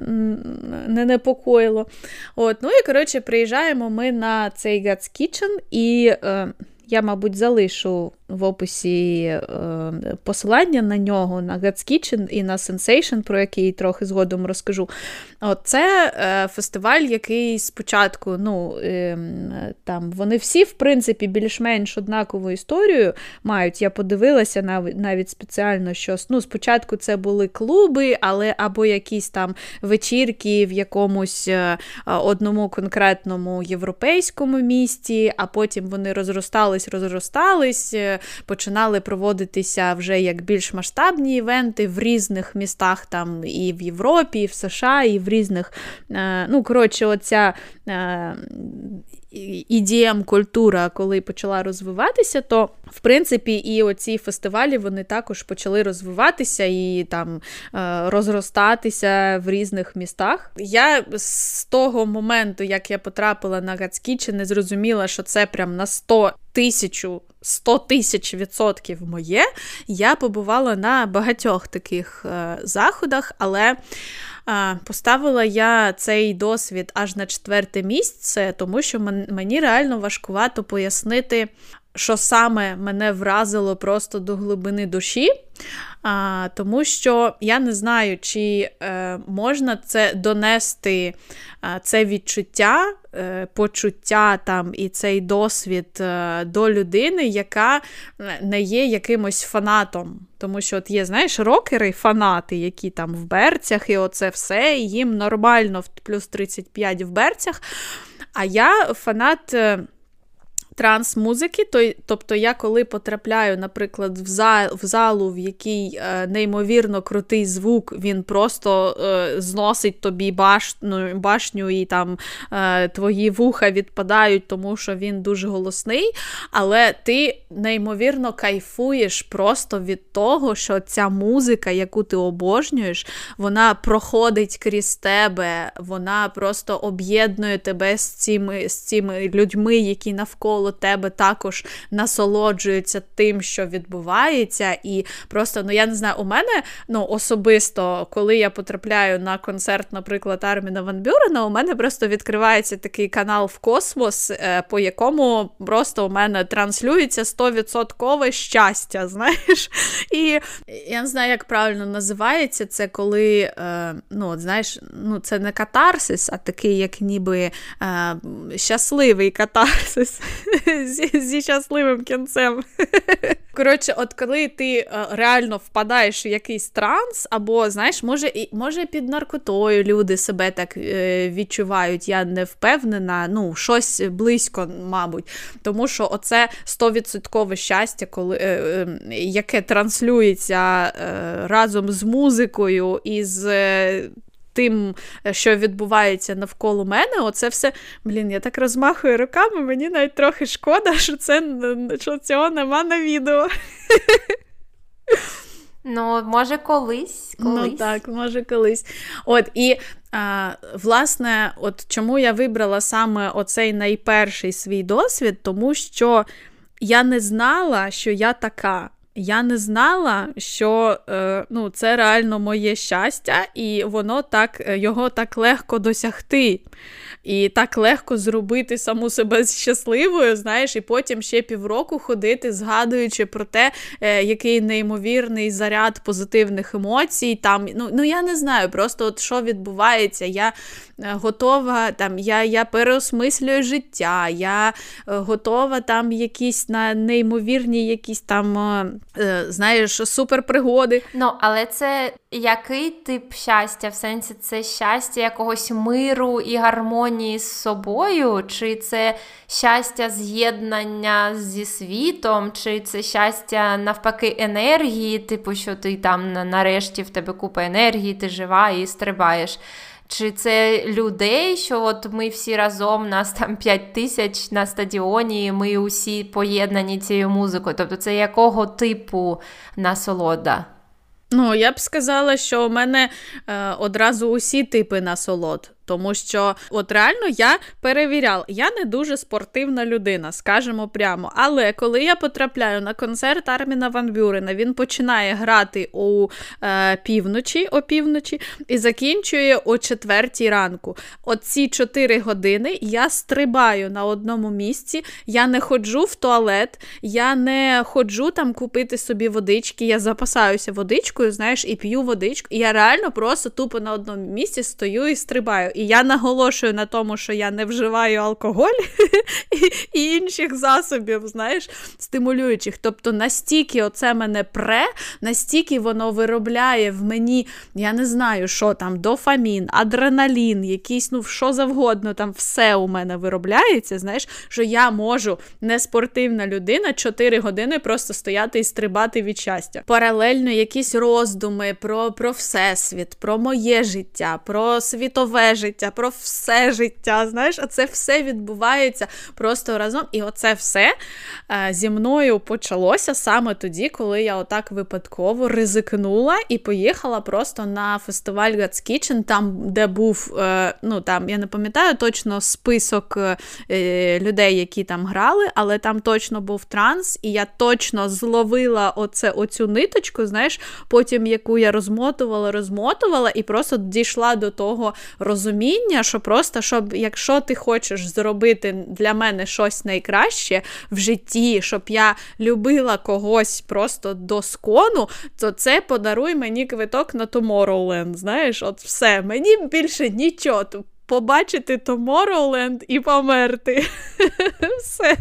не непокоїло. От, Ну і коротше, приїжджаємо ми на цей God's Kitchen, і е, я, мабуть, залишу в описі е, посилання на нього, на God's Kitchen і на Sensation, про який трохи згодом розкажу. От Це е, фестиваль, який спочатку, ну, е, там, вони всі, в принципі, більш-менш однакову історію мають. Я подивилася навіть спеціально, що ну, спочатку це були клуби, але або якісь там вечірки в якомусь одному конкретному європейському місті, а потім вони розростались, розростались починали проводитися вже як більш масштабні івенти в різних містах, там і в Європі, і в США, і в різних. Е, ну, коротше, оця. Е, культура, коли почала розвиватися, то в принципі і оці фестивалі вони також почали розвиватися і там е, розростатися в різних містах. Я з того моменту, як я потрапила на Гацкічі, не зрозуміла, що це прям на 100 тисячу 100 тисяч відсотків моє. Я побувала на багатьох таких е, заходах, але. Поставила я цей досвід аж на четверте місце, тому що мені реально важкувато пояснити, що саме мене вразило просто до глибини душі. А, Тому що я не знаю, чи е, можна це донести, е, це відчуття, е, почуття там і цей досвід е, до людини, яка не є якимось фанатом. Тому що от є, знаєш, рокери, фанати, які там в берцях, і оце все, і їм нормально плюс 35 в берцях. А я фанат. Транс-музики, то, тобто я коли потрапляю, наприклад, в зал, в залу, в який е, неймовірно крутий звук, він просто е, зносить тобі башню, башню і там е, твої вуха відпадають, тому що він дуже голосний. Але ти неймовірно кайфуєш просто від того, що ця музика, яку ти обожнюєш, вона проходить крізь тебе, вона просто об'єднує тебе з цими, з цими людьми, які навколо тебе також насолоджуються тим, що відбувається. І просто, ну я не знаю, у мене ну, особисто, коли я потрапляю на концерт, наприклад, Арміна Ван Бюрена, у мене просто відкривається такий канал в космос, е, по якому просто у мене транслюється 100% щастя. знаєш. І я не знаю, як правильно називається це, коли, е, ну, знаєш, ну, це не катарсис, а такий, як ніби е, щасливий катарсис зі, зі щасливим кінцем. Коротше, от коли ти е, реально впадаєш в якийсь транс, або, знаєш, може, і, може під наркотою люди себе так е, відчувають, я не впевнена, ну, щось близько, мабуть. Тому що оце 100% щастя, коли, е, яке транслюється разом з музикою і з тим, е, що відбувається навколо мене, оце все, блін, я так розмахую руками, мені навіть трохи шкода, що це що цього нема на відео. Ну, може, колись. Ну, колись. Ну так, може колись. От і а, власне, от чому я вибрала саме оцей найперший свій досвід, тому що я не знала, що я така. Я не знала, що е, ну, це реально моє щастя, і воно так, е, його так легко досягти. І так легко зробити саму себе щасливою, знаєш, і потім ще півроку ходити, згадуючи про те, е, який неймовірний заряд позитивних емоцій. Там, Ну ну я не знаю, просто от що відбувається. Я готова, там, я я переосмислюю життя, я е, готова там якісь на неймовірні якісь там, е, знаєш, суперпригоди. Ну, але це який тип щастя? В сенсі це щастя якогось миру і гармонії з собою? Чи це щастя з'єднання зі світом, чи це щастя навпаки енергії, типу, що ти там нарешті в тебе купа енергії, ти жива і стрибаєш? Чи це людей, що от ми всі разом, нас там 5 тисяч на стадіоні, ми усі поєднані цією музикою? Тобто це якого типу насолода? Ну, я б сказала, що у мене е, одразу усі типи насолод. Тому що, от реально, я перевіряла, я не дуже спортивна людина, скажемо прямо. Але коли я потрапляю на концерт Арміна Ван Бюрена, він починає грати у е, півночі, о півночі і закінчує о четвертій ранку. От ці чотири години я стрибаю на одному місці, я не ходжу в туалет, я не ходжу там купити собі водички, я запасаюся водичкою, знаєш, і п'ю водичку. І я реально просто тупо на одному місці стою і стрибаю. І я наголошую на тому, що я не вживаю алкоголь і інших засобів, знаєш, стимулюючих. Тобто настільки оце мене пре, настільки воно виробляє в мені, я не знаю, що там, дофамін, адреналін, якийсь, ну, що завгодно, там все у мене виробляється, знаєш, що я можу, неспортивна людина, 4 години просто стояти і стрибати від щастя. Паралельно якісь роздуми про, про всесвіт, про моє життя, про світове життя життя, про все життя. Знаєш, а це все відбувається просто разом. І оце все е, зі мною почалося саме тоді, коли я отак випадково ризикнула і поїхала просто на фестиваль God's Kitchen, там, де був, е, ну там, я не пам'ятаю точно список е, людей, які там грали, але там точно був транс, і я точно зловила оце, оцю ниточку, знаєш, потім яку я розмотувала, розмотувала, і просто дійшла до того розуміння розуміння, що просто, щоб якщо ти хочеш зробити для мене щось найкраще в житті, щоб я любила когось просто до скону, то це подаруй мені квиток на Tomorrowland. Знаєш, от все, мені більше нічого. Побачити Tomorrowland і померти. Все.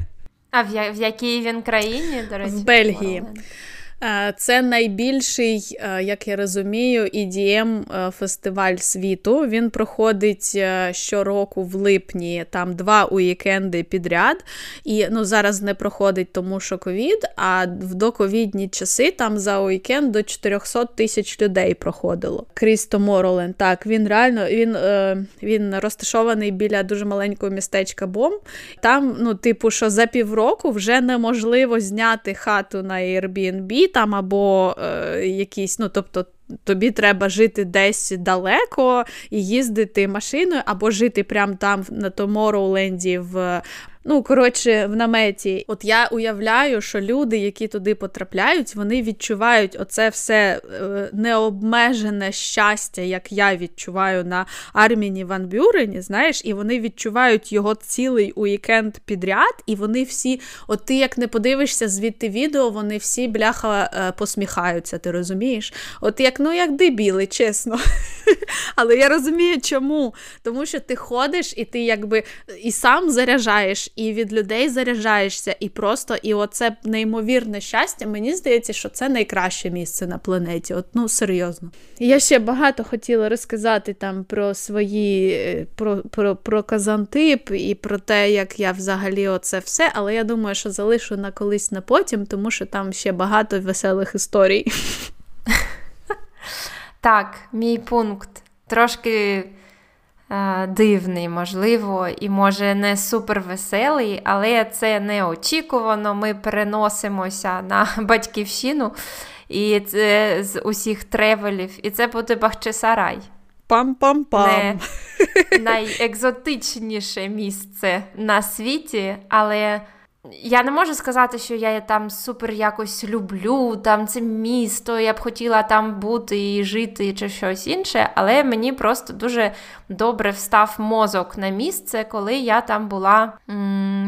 А в, я- в якій він країні, до речі? В Бельгії. Е, це найбільший, е, як я розумію, edm е, фестиваль світу. Він проходить щороку в липні, там два уікенди підряд. І ну, зараз не проходить, тому що ковід, а в доковідні часи там за уікенд до 400 тисяч людей проходило. Кріс Томороленд, так, він реально він, він розташований біля дуже маленького містечка Бом. Там, ну, типу, що за півроку вже неможливо зняти хату на Airbnb там або е, якісь, ну тобто. Тобі треба жити десь далеко і їздити машиною, або жити прямо там на Томороуленді в Ну, коротше, в наметі. От я уявляю, що люди, які туди потрапляють, вони відчувають оце все е, необмежене щастя, як я відчуваю на Арміні Ван Бюрені, знаєш, і вони відчувають його цілий уікенд підряд, і вони всі, от ти як не подивишся звідти відео, вони всі бляха е, посміхаються, ти розумієш? От як ну як дебіли, чесно. Але я розумію, чому. Тому що ти ходиш і ти якби і сам заряджаєш і від людей заряджаєшся, і просто і оце неймовірне щастя. Мені здається, що це найкраще місце на планеті. От, ну серйозно. Я ще багато хотіла розказати там про свої е, про, про, про казантип і про те, як я взагалі оце все, але я думаю, що залишу на колись на потім, тому що там ще багато веселих історій. Так, мій пункт трошки дивний, можливо, і може не супер веселий, але це неочікувано. Ми переносимося на батьківщину і це з усіх тревелів, і це буде Бахчисарай. Пам-пам-пам. Не найекзотичніше місце на світі, але я не можу сказати, що я там супер якось люблю там це місто, я б хотіла там бути і жити, чи щось інше, але мені просто дуже добре встав мозок на місце, коли я там була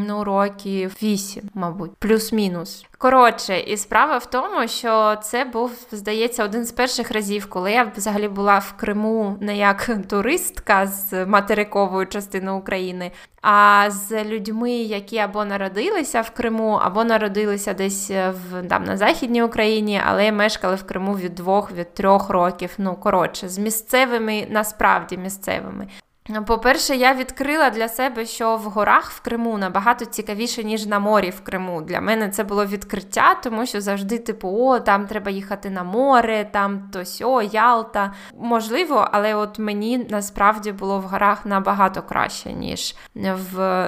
ну, років вісім, мабуть, плюс-мінус. Коротше, і справа в тому, що це був, здається, один з перших разів, коли я взагалі була в Криму не як туристка з материкової частини України, а з людьми, які або народилися в Криму, або народилися десь в там на Західній Україні, але мешкали в Криму від двох, від трьох років. Ну коротше, з місцевими, насправді місцевими. По-перше, я відкрила для себе, що в горах в Криму набагато цікавіше, ніж на морі в Криму. Для мене це було відкриття, тому що завжди, типу, о, там треба їхати на море, там то сьо, Ялта. Можливо, але от мені насправді було в горах набагато краще, ніж в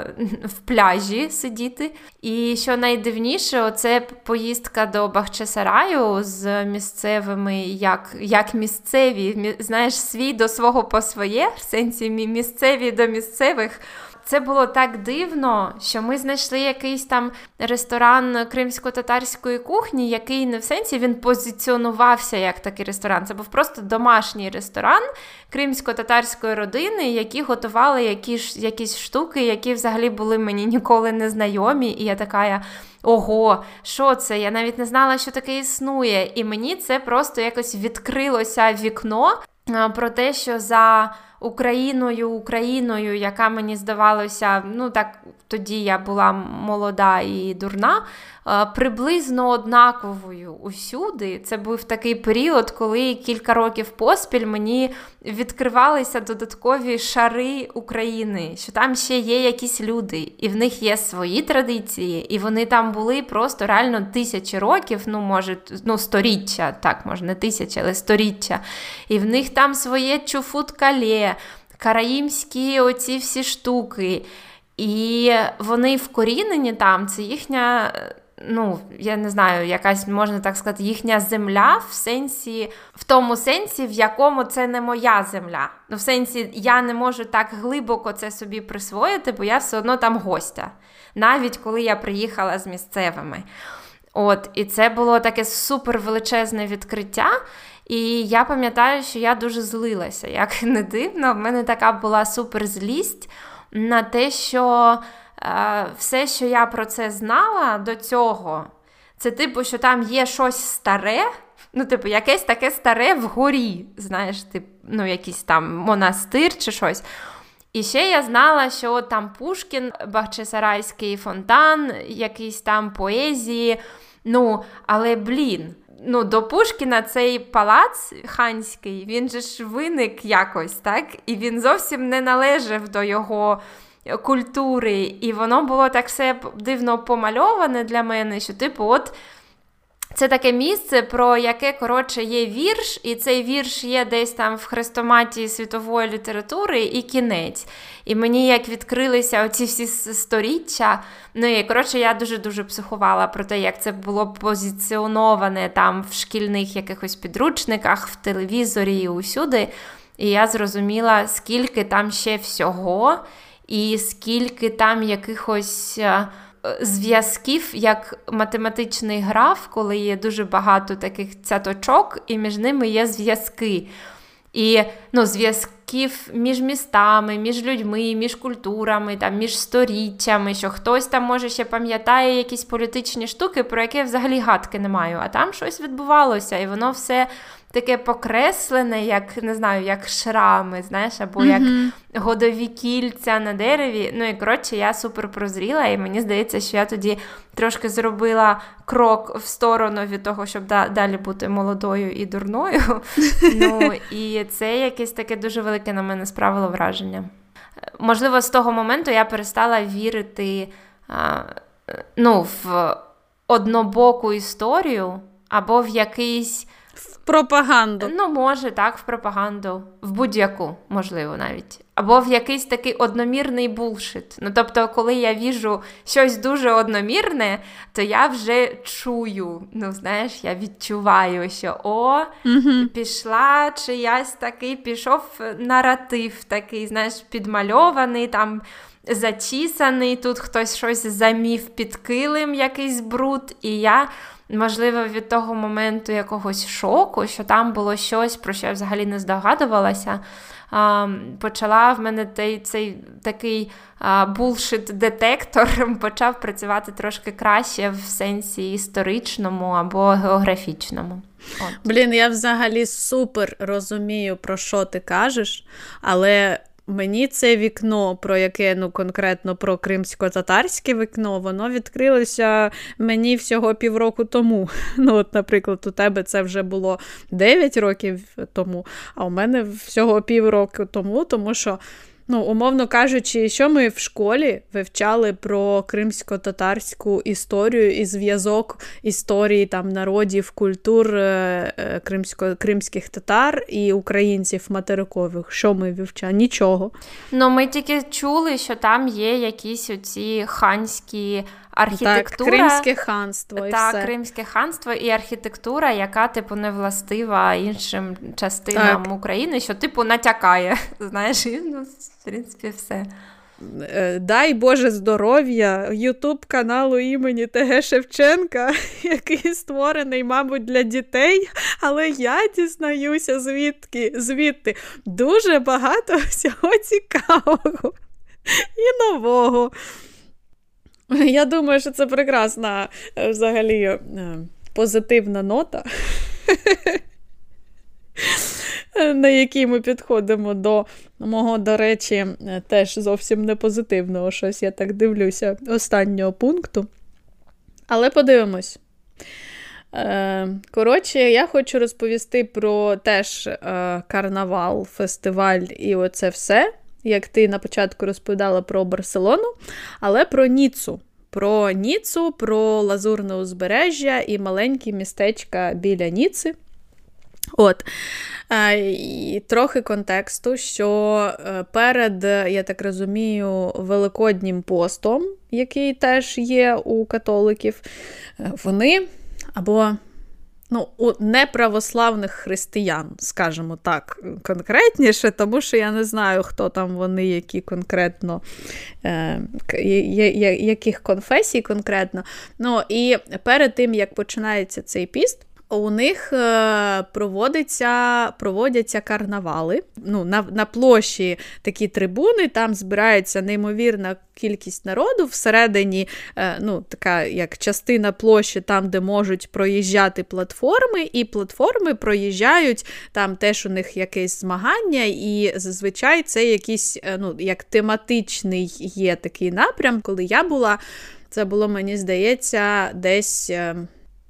в пляжі сидіти. І що найдивніше, це поїздка до Бахчисараю з місцевими, як як місцеві, знаєш, свій до свого по своє в сенсі місцеві до місцевих. Це було так дивно, що ми знайшли якийсь там ресторан кримсько-татарської кухні, який не в сенсі він позиціонувався як такий ресторан. Це був просто домашній ресторан кримсько-татарської родини, які готували якісь якісь штуки, які взагалі були мені ніколи не знайомі. І я така. Ого, що це? Я навіть не знала, що таке існує. І мені це просто якось відкрилося вікно про те, що за Україною, Україною, яка мені здавалося, ну так тоді я була молода і дурна, Е, приблизно однаковою усюди. Це був такий період, коли кілька років поспіль мені відкривалися додаткові шари України, що там ще є якісь люди, і в них є свої традиції, і вони там були просто реально тисячі років, ну, може, ну, сторіччя, так, може, не тисячі, але сторіччя. І в них там своє чуфут-калє, караїмські оці всі штуки. І вони вкорінені там, це їхня ну, я не знаю, якась можна так сказати, їхня земля в сенсі, в тому сенсі, в якому це не моя земля. Ну, в сенсі, я не можу так глибоко це собі присвоїти, бо я все одно там гостя, навіть коли я приїхала з місцевими. От, І це було таке супер величезне відкриття. І я пам'ятаю, що я дуже злилася. Як не дивно, в мене така була супер злість на те, що Е, все, що я про це знала до цього, це типу, що там є щось старе, ну, типу, якесь таке старе вгорі, знаєш, тип, ну, якийсь там монастир чи щось. І ще я знала, що там Пушкін, Бахчисарайський фонтан, якісь там поезії. Ну, але блін, ну, до Пушкіна цей палац ханський, він же ж виник якось, так? І він зовсім не належав до його культури. І воно було так все дивно помальоване для мене, що, типу, от. Це таке місце, про яке, коротше, є вірш, і цей вірш є десь там в хрестоматі світової літератури і кінець. І мені як відкрилися оці всі сторіччя. Ну і коротше, я дуже-дуже психувала про те, як це було позиціоноване там в шкільних якихось підручниках, в телевізорі і усюди. І я зрозуміла, скільки там ще всього, і скільки там якихось. Е, зв'язків як математичний граф, коли є дуже багато таких цяточок, і між ними є зв'язки. І ну, зв'язків між містами, між людьми, між культурами, там, між сторіччями, що хтось там може ще пам'ятає якісь політичні штуки, про які я взагалі гадки не маю. А там щось відбувалося, і воно все таке покреслене, як не знаю, як шрами, знаєш, або mm-hmm. як годові кільця на дереві. Ну і коротше, я супер прозріла, і мені здається, що я тоді трошки зробила крок в сторону від того, щоб да- далі бути молодою і дурною. Ну і це якесь таке дуже велике на мене справило враження. Можливо, з того моменту я перестала вірити а, ну, в однобоку історію або в якийсь пропаганду. Ну, може, так, в пропаганду, в будь-яку, можливо, навіть. Або в якийсь такий одномірний булшит. Ну, тобто, коли я віжу щось дуже одномірне, то я вже чую. Ну, знаєш, я відчуваю, що о, угу. пішла чиясь такий, пішов наратив такий, знаєш, підмальований там. Зачісаний, тут хтось щось замів під килим, якийсь бруд, і я можливо, від того моменту якогось шоку, що там було щось, про що я взагалі не здогадувалася. Почала в мене цей, цей такий булшит-детектор почав працювати трошки краще в сенсі історичному або географічному. От. Блін, я взагалі супер розумію, про що ти кажеш, але Мені це вікно, про яке ну конкретно про кримсько-татарське вікно, воно відкрилося мені всього півроку тому. Ну, от, Наприклад, у тебе це вже було 9 років тому, а у мене всього півроку тому, тому що. Ну, умовно кажучи, що ми в школі вивчали про кримсько-татарську історію і зв'язок історії там народів, культур е, е, кримсько- кримських татар і українців материкових. Що ми вивчали? Нічого. Ну, ми тільки чули, що там є якісь оці ханські архітектура. Так, Кримське ханство. і Так, все. Кримське ханство і архітектура, яка, типу, не властива іншим частинам так. України, що, типу, натякає. Знаєш, і, ну, в принципі, все. Е, дай Боже здоров'я Ютуб каналу імені ТГ Шевченка, який створений, мабуть, для дітей, але я дізнаюся звідки, звідти дуже багато всього цікавого і нового. Я думаю, що це прекрасна е, взагалі е, позитивна нота, на якій ми підходимо до мого, до речі, е, теж зовсім не позитивного щось, я так дивлюся, останнього пункту. Але подивимось. Коротше, я хочу розповісти про теж карнавал, фестиваль і оце все як ти на початку розповідала про Барселону, але про Ніцу. Про Ніцу, про Лазурне узбережжя і маленькі містечка біля Ніци. От. І Трохи контексту, що е, перед, я так розумію, Великоднім постом, який теж є у католиків, е, вони або ну, у неправославних християн, скажімо так, конкретніше, тому що я не знаю, хто там вони, які конкретно, е, яких конфесій конкретно. Ну, І перед тим, як починається цей піст, у них е, проводиться, проводяться карнавали. Ну, На на площі такі трибуни, там збирається неймовірна кількість народу. Всередині е, ну, така як частина площі, там, де можуть проїжджати платформи, і платформи проїжджають там теж у них якесь змагання, і зазвичай це якийсь е, ну, як тематичний є такий напрям. Коли я була, це було, мені здається, десь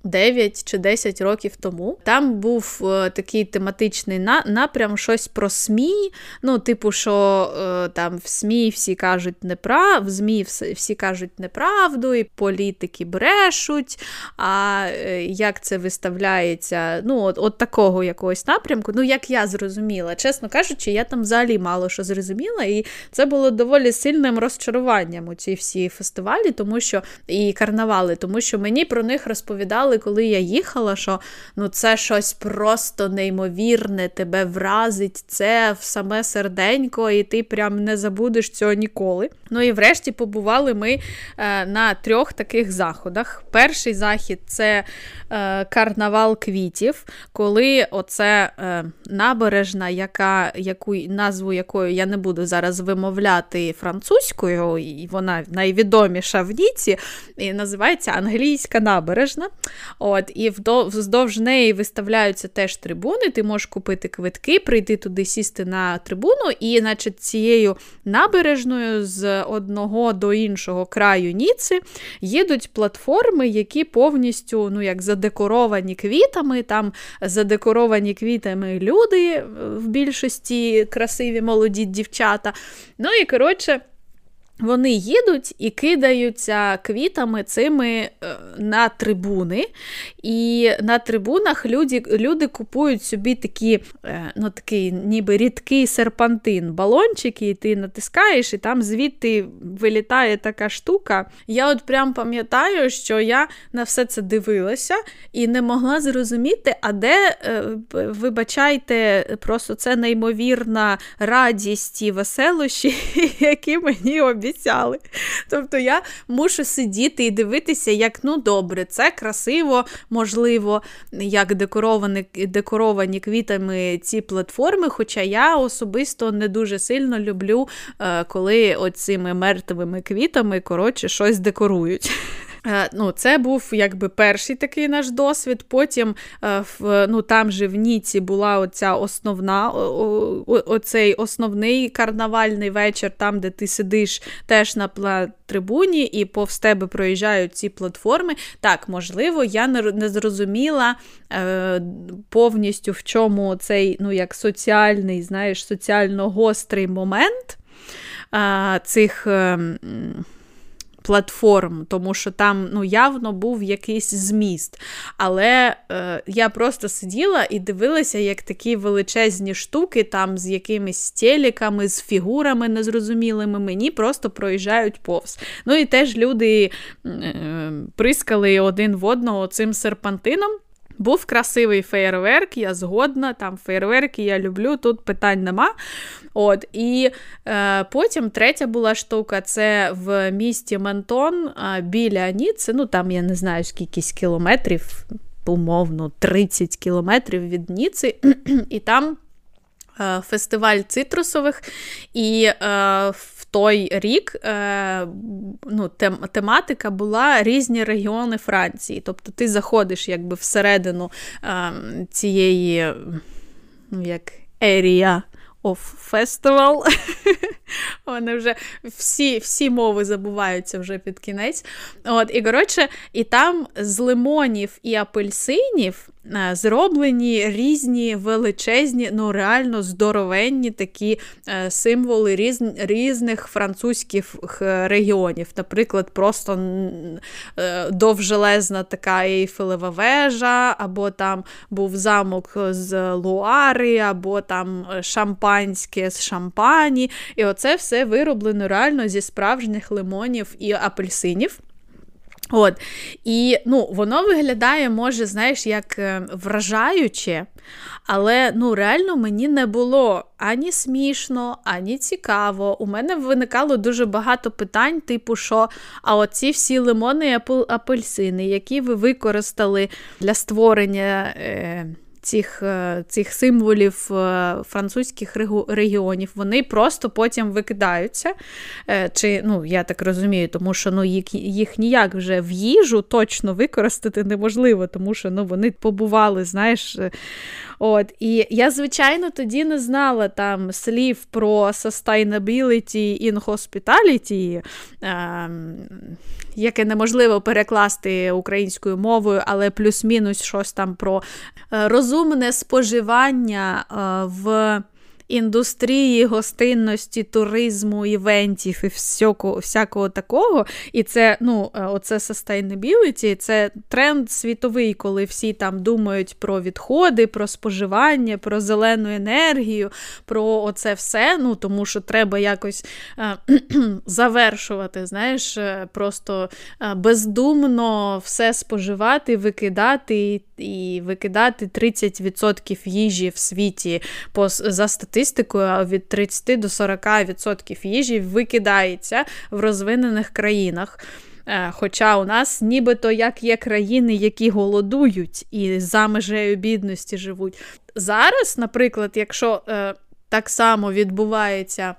9 чи 10 років тому. Там був е, такий тематичний на, напрям, щось про СМІ. Ну, типу, що е, там в СМІ всі кажуть неправ, в ЗМІ всі, кажуть неправду, і політики брешуть. А е, як це виставляється? Ну, от, от такого якогось напрямку. Ну, як я зрозуміла, чесно кажучи, я там взагалі мало що зрозуміла, і це було доволі сильним розчаруванням у ці всі фестивалі, тому що і карнавали, тому що мені про них розповідали казали, коли я їхала, що ну це щось просто неймовірне, тебе вразить це в саме серденько, і ти прям не забудеш цього ніколи. Ну і врешті побували ми е, на трьох таких заходах. Перший захід це е, карнавал квітів, коли оце е, набережна, яка, яку, назву якої я не буду зараз вимовляти французькою, і вона найвідоміша в Ніці, і називається Англійська набережна. От, І вздовж неї виставляються теж трибуни. Ти можеш купити квитки, прийти туди, сісти на трибуну, і, значить, цією набережною з одного до іншого краю Ніци їдуть платформи, які повністю ну, як задекоровані квітами. Там задекоровані квітами люди в більшості красиві молоді дівчата. Ну і коротше. Вони їдуть і кидаються квітами цими е, на трибуни. І на трибунах люди люди купують собі такі, е, ну такий ніби рідкий серпантин, балончики, і ти натискаєш, і там звідти вилітає така штука. Я от прям пам'ятаю, що я на все це дивилася і не могла зрозуміти, а де, е, вибачайте, просто це неймовірна радість і веселощі, які мені обіцяють обіцяли. Тобто я мушу сидіти і дивитися, як ну добре, це красиво, можливо, як декоровані, декоровані квітами ці платформи. Хоча я особисто не дуже сильно люблю, е, коли оцими мертвими квітами коротше, щось декорують. Е, ну, Це був якби перший такий наш досвід. Потім е, ну, там же в Ніці була оця основна, оцей основний карнавальний вечір, там, де ти сидиш теж на трибуні, і повз тебе проїжджають ці платформи. Так, можливо, я не зрозуміла е, повністю в чому цей ну, як соціальний, знаєш, соціально гострий момент цих. Платформ, тому що там ну, явно був якийсь зміст. Але е, я просто сиділа і дивилася, як такі величезні штуки, там з якимись теліками, з фігурами незрозумілими, мені просто проїжджають повз. Ну і теж люди е, прискали один в одного цим серпантином. Був красивий фейерверк, я згодна, там фейерверки я люблю, тут питань нема. От, І е, потім третя була штука це в місті Ментон е, біля Ніци, ну там я не знаю скільки кілометрів, умовно, 30 кілометрів від Ніци, і там. Е, фестиваль цитрусових, і е, той рік е, ну, тем, тематика була різні регіони Франції. Тобто ти заходиш якби всередину е, цієї ну, як ерія of Festival. Вони вже всі всі мови забуваються вже під кінець. От, І коротше, і там з лимонів і апельсинів зроблені різні величезні, ну реально здоровенні такі е, символи різ, різних французьких е, регіонів. Наприклад, просто довжелезна така ейфелева вежа, або там був замок з Луари, або там шампанське з шампані. І оце все вироблено реально зі справжніх лимонів і апельсинів. От. І ну, воно виглядає, може, знаєш, як е, вражаюче, але ну, реально мені не було ані смішно, ані цікаво. У мене виникало дуже багато питань, типу, що а оці всі лимони і апельсини, які ви використали для створення. Е, цих е, цих символів е, французьких регіонів, вони просто потім викидаються. Е, чи, ну, Я так розумію, тому що ну, їх їх ніяк вже в їжу точно використати неможливо, тому що ну, вони побували, знаєш. От, І я, звичайно, тоді не знала там слів про sustainability in hospitality, е, яке неможливо перекласти українською мовою, але плюс-мінус щось там про е, розумне споживання е, в індустрії гостинності, туризму, івентів і всякого, всякого такого. І це ну, е, оце sustainability, це тренд світовий, коли всі там думають про відходи, про споживання, про зелену енергію, про оце все. Ну, Тому що треба якось е, завершувати, знаєш, е, просто бездумно все споживати, викидати і викидати 30% їжі в світі по, за статистикою, від 30 до 40% їжі викидається в розвинених країнах. Е, хоча у нас нібито як є країни, які голодують і за межею бідності живуть. Зараз, наприклад, якщо е, так само відбувається.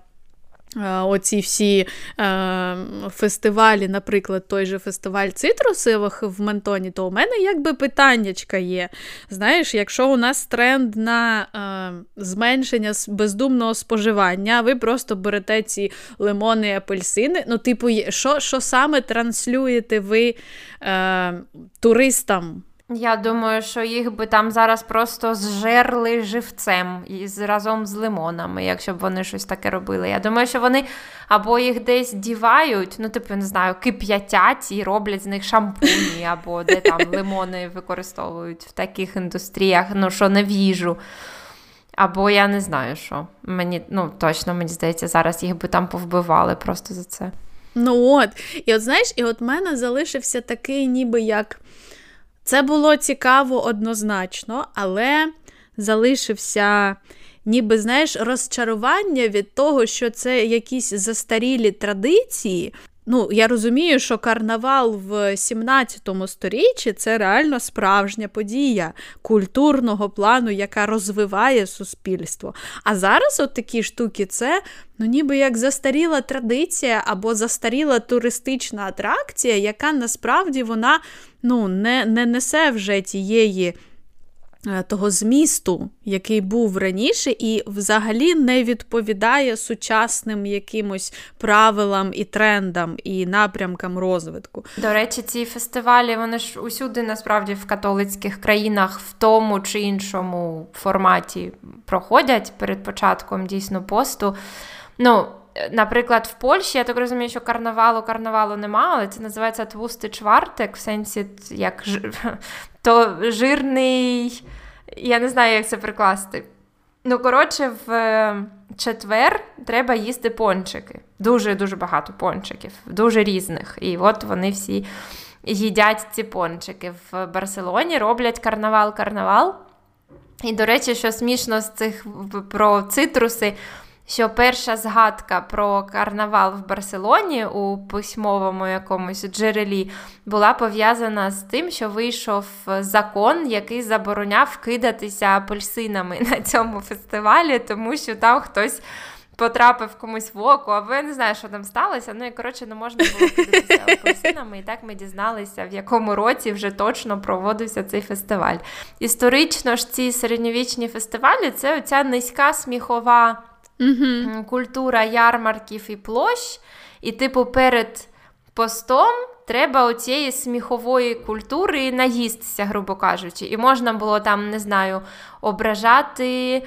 Е, оці всі е, фестивалі, наприклад, той же фестиваль цитрусових в Ментоні, то у мене якби питаннячка є. Знаєш, якщо у нас тренд на е, зменшення бездумного споживання, ви просто берете ці лимони і апельсини. Ну, типу, що що саме транслюєте ви е, туристам? Я думаю, що їх би там зараз просто зжерли живцем із разом з лимонами, якщо б вони щось таке робили. Я думаю, що вони або їх десь дівають, ну, типу, не знаю, кип'ятять і роблять з них шампуні, або де там лимони використовують в таких індустріях, ну що не в їжу. Або я не знаю, що. Мені, ну, точно, мені здається, зараз їх би там повбивали просто за це. Ну от, і от знаєш, і от в мене залишився такий, ніби як. Це було цікаво однозначно, але залишився, ніби, знаєш, розчарування від того, що це якісь застарілі традиції. Ну, я розумію, що карнавал в 17 сторіччі це реально справжня подія культурного плану, яка розвиває суспільство. А зараз от такі штуки це ну, ніби як застаріла традиція або застаріла туристична атракція, яка насправді вона ну, не, не несе вже тієї. Е, того змісту, який був раніше, і взагалі не відповідає сучасним якимось правилам і трендам і напрямкам розвитку. До речі, ці фестивалі вони ж усюди насправді в католицьких країнах в тому чи іншому форматі проходять перед початком дійсно посту. Ну, Наприклад, в Польщі, я так розумію, що карнавалу карнавалу немає, але це називається твустий чвартик, в сенсі як то жирний, я не знаю, як це прикласти. Ну, коротше, в е, четвер треба їсти пончики. Дуже-дуже багато пончиків, дуже різних. І от вони всі їдять ці пончики. В Барселоні роблять карнавал-карнавал. І, до речі, що смішно з цих про цитруси що перша згадка про карнавал в Барселоні у письмовому якомусь джерелі була пов'язана з тим, що вийшов закон, який забороняв кидатися апельсинами на цьому фестивалі, тому що там хтось. Потрапив комусь в око, або я не знаю, що там сталося. Ну і коротше не можна було кидатися апельсинами. І так ми дізналися, в якому році вже точно проводився цей фестиваль. Історично ж ці середньовічні фестивалі це оця низька сміхова угу. культура ярмарків і площ, і, типу, перед постом треба оцієї сміхової культури наїстися, грубо кажучи. І можна було там, не знаю, ображати.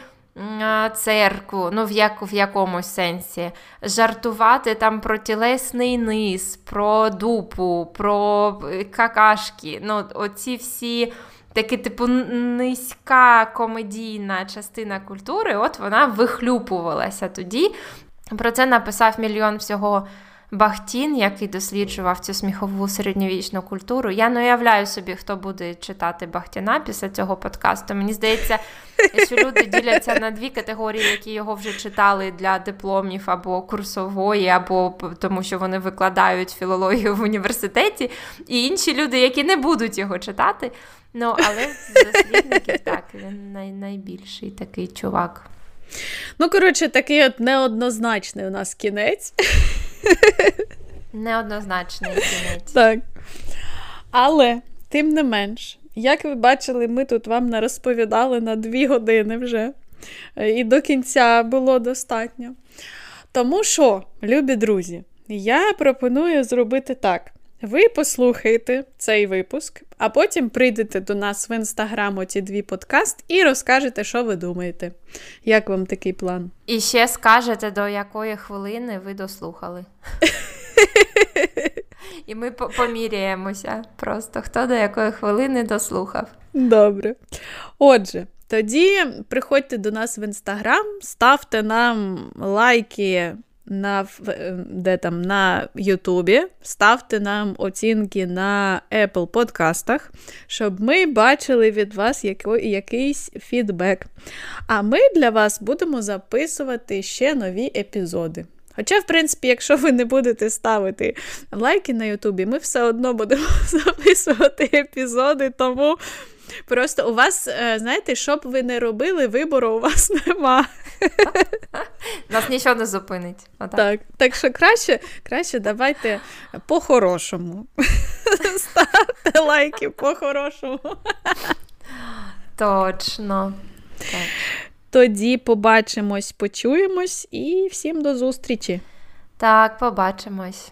Церкву, ну в як, в якомусь сенсі, жартувати там про тілесний низ, про дупу, про е, какашки. Ну, оці всі таки, типу, низька комедійна частина культури, от вона вихлюпувалася тоді. Про це написав мільйон всього Бахтін, який досліджував цю сміхову середньовічну культуру. Я не уявляю собі, хто буде читати Бахтіна після цього подкасту. Мені здається, що люди діляться на дві категорії, які його вже читали для дипломів або курсової, або тому, що вони викладають філологію в університеті, і інші люди, які не будуть його читати. Ну, але з дослідників так, він най- найбільший такий чувак. Ну, коротше, такий от неоднозначний у нас кінець. Неоднозначний кінець. Так. Але, тим не менш, як ви бачили, ми тут вам не розповідали на дві години вже. І до кінця було достатньо. Тому що, любі друзі, я пропоную зробити так. Ви послухаєте цей випуск, а потім прийдете до нас в інстаграм оці дві подкаст і розкажете, що ви думаєте. Як вам такий план? І ще скажете, до якої хвилини ви дослухали. І ми поміряємося просто, хто до якої хвилини дослухав. Добре. Отже, тоді приходьте до нас в інстаграм, ставте нам лайки на е, де там, на Ютубі, ставте нам оцінки на Apple подкастах, щоб ми бачили від вас яко, якийсь фідбек. А ми для вас будемо записувати ще нові епізоди. Хоча, в принципі, якщо ви не будете ставити лайки на Ютубі, ми все одно будемо записувати епізоди, тому просто у вас, е, знаєте, що б ви не робили, вибору у вас нема. Нас нічого не зупинить. Отак. Так так що краще краще давайте по-хорошому. Ставте лайки по-хорошому. Точно. Так. Тоді побачимось, почуємось і всім до зустрічі. Так, побачимось.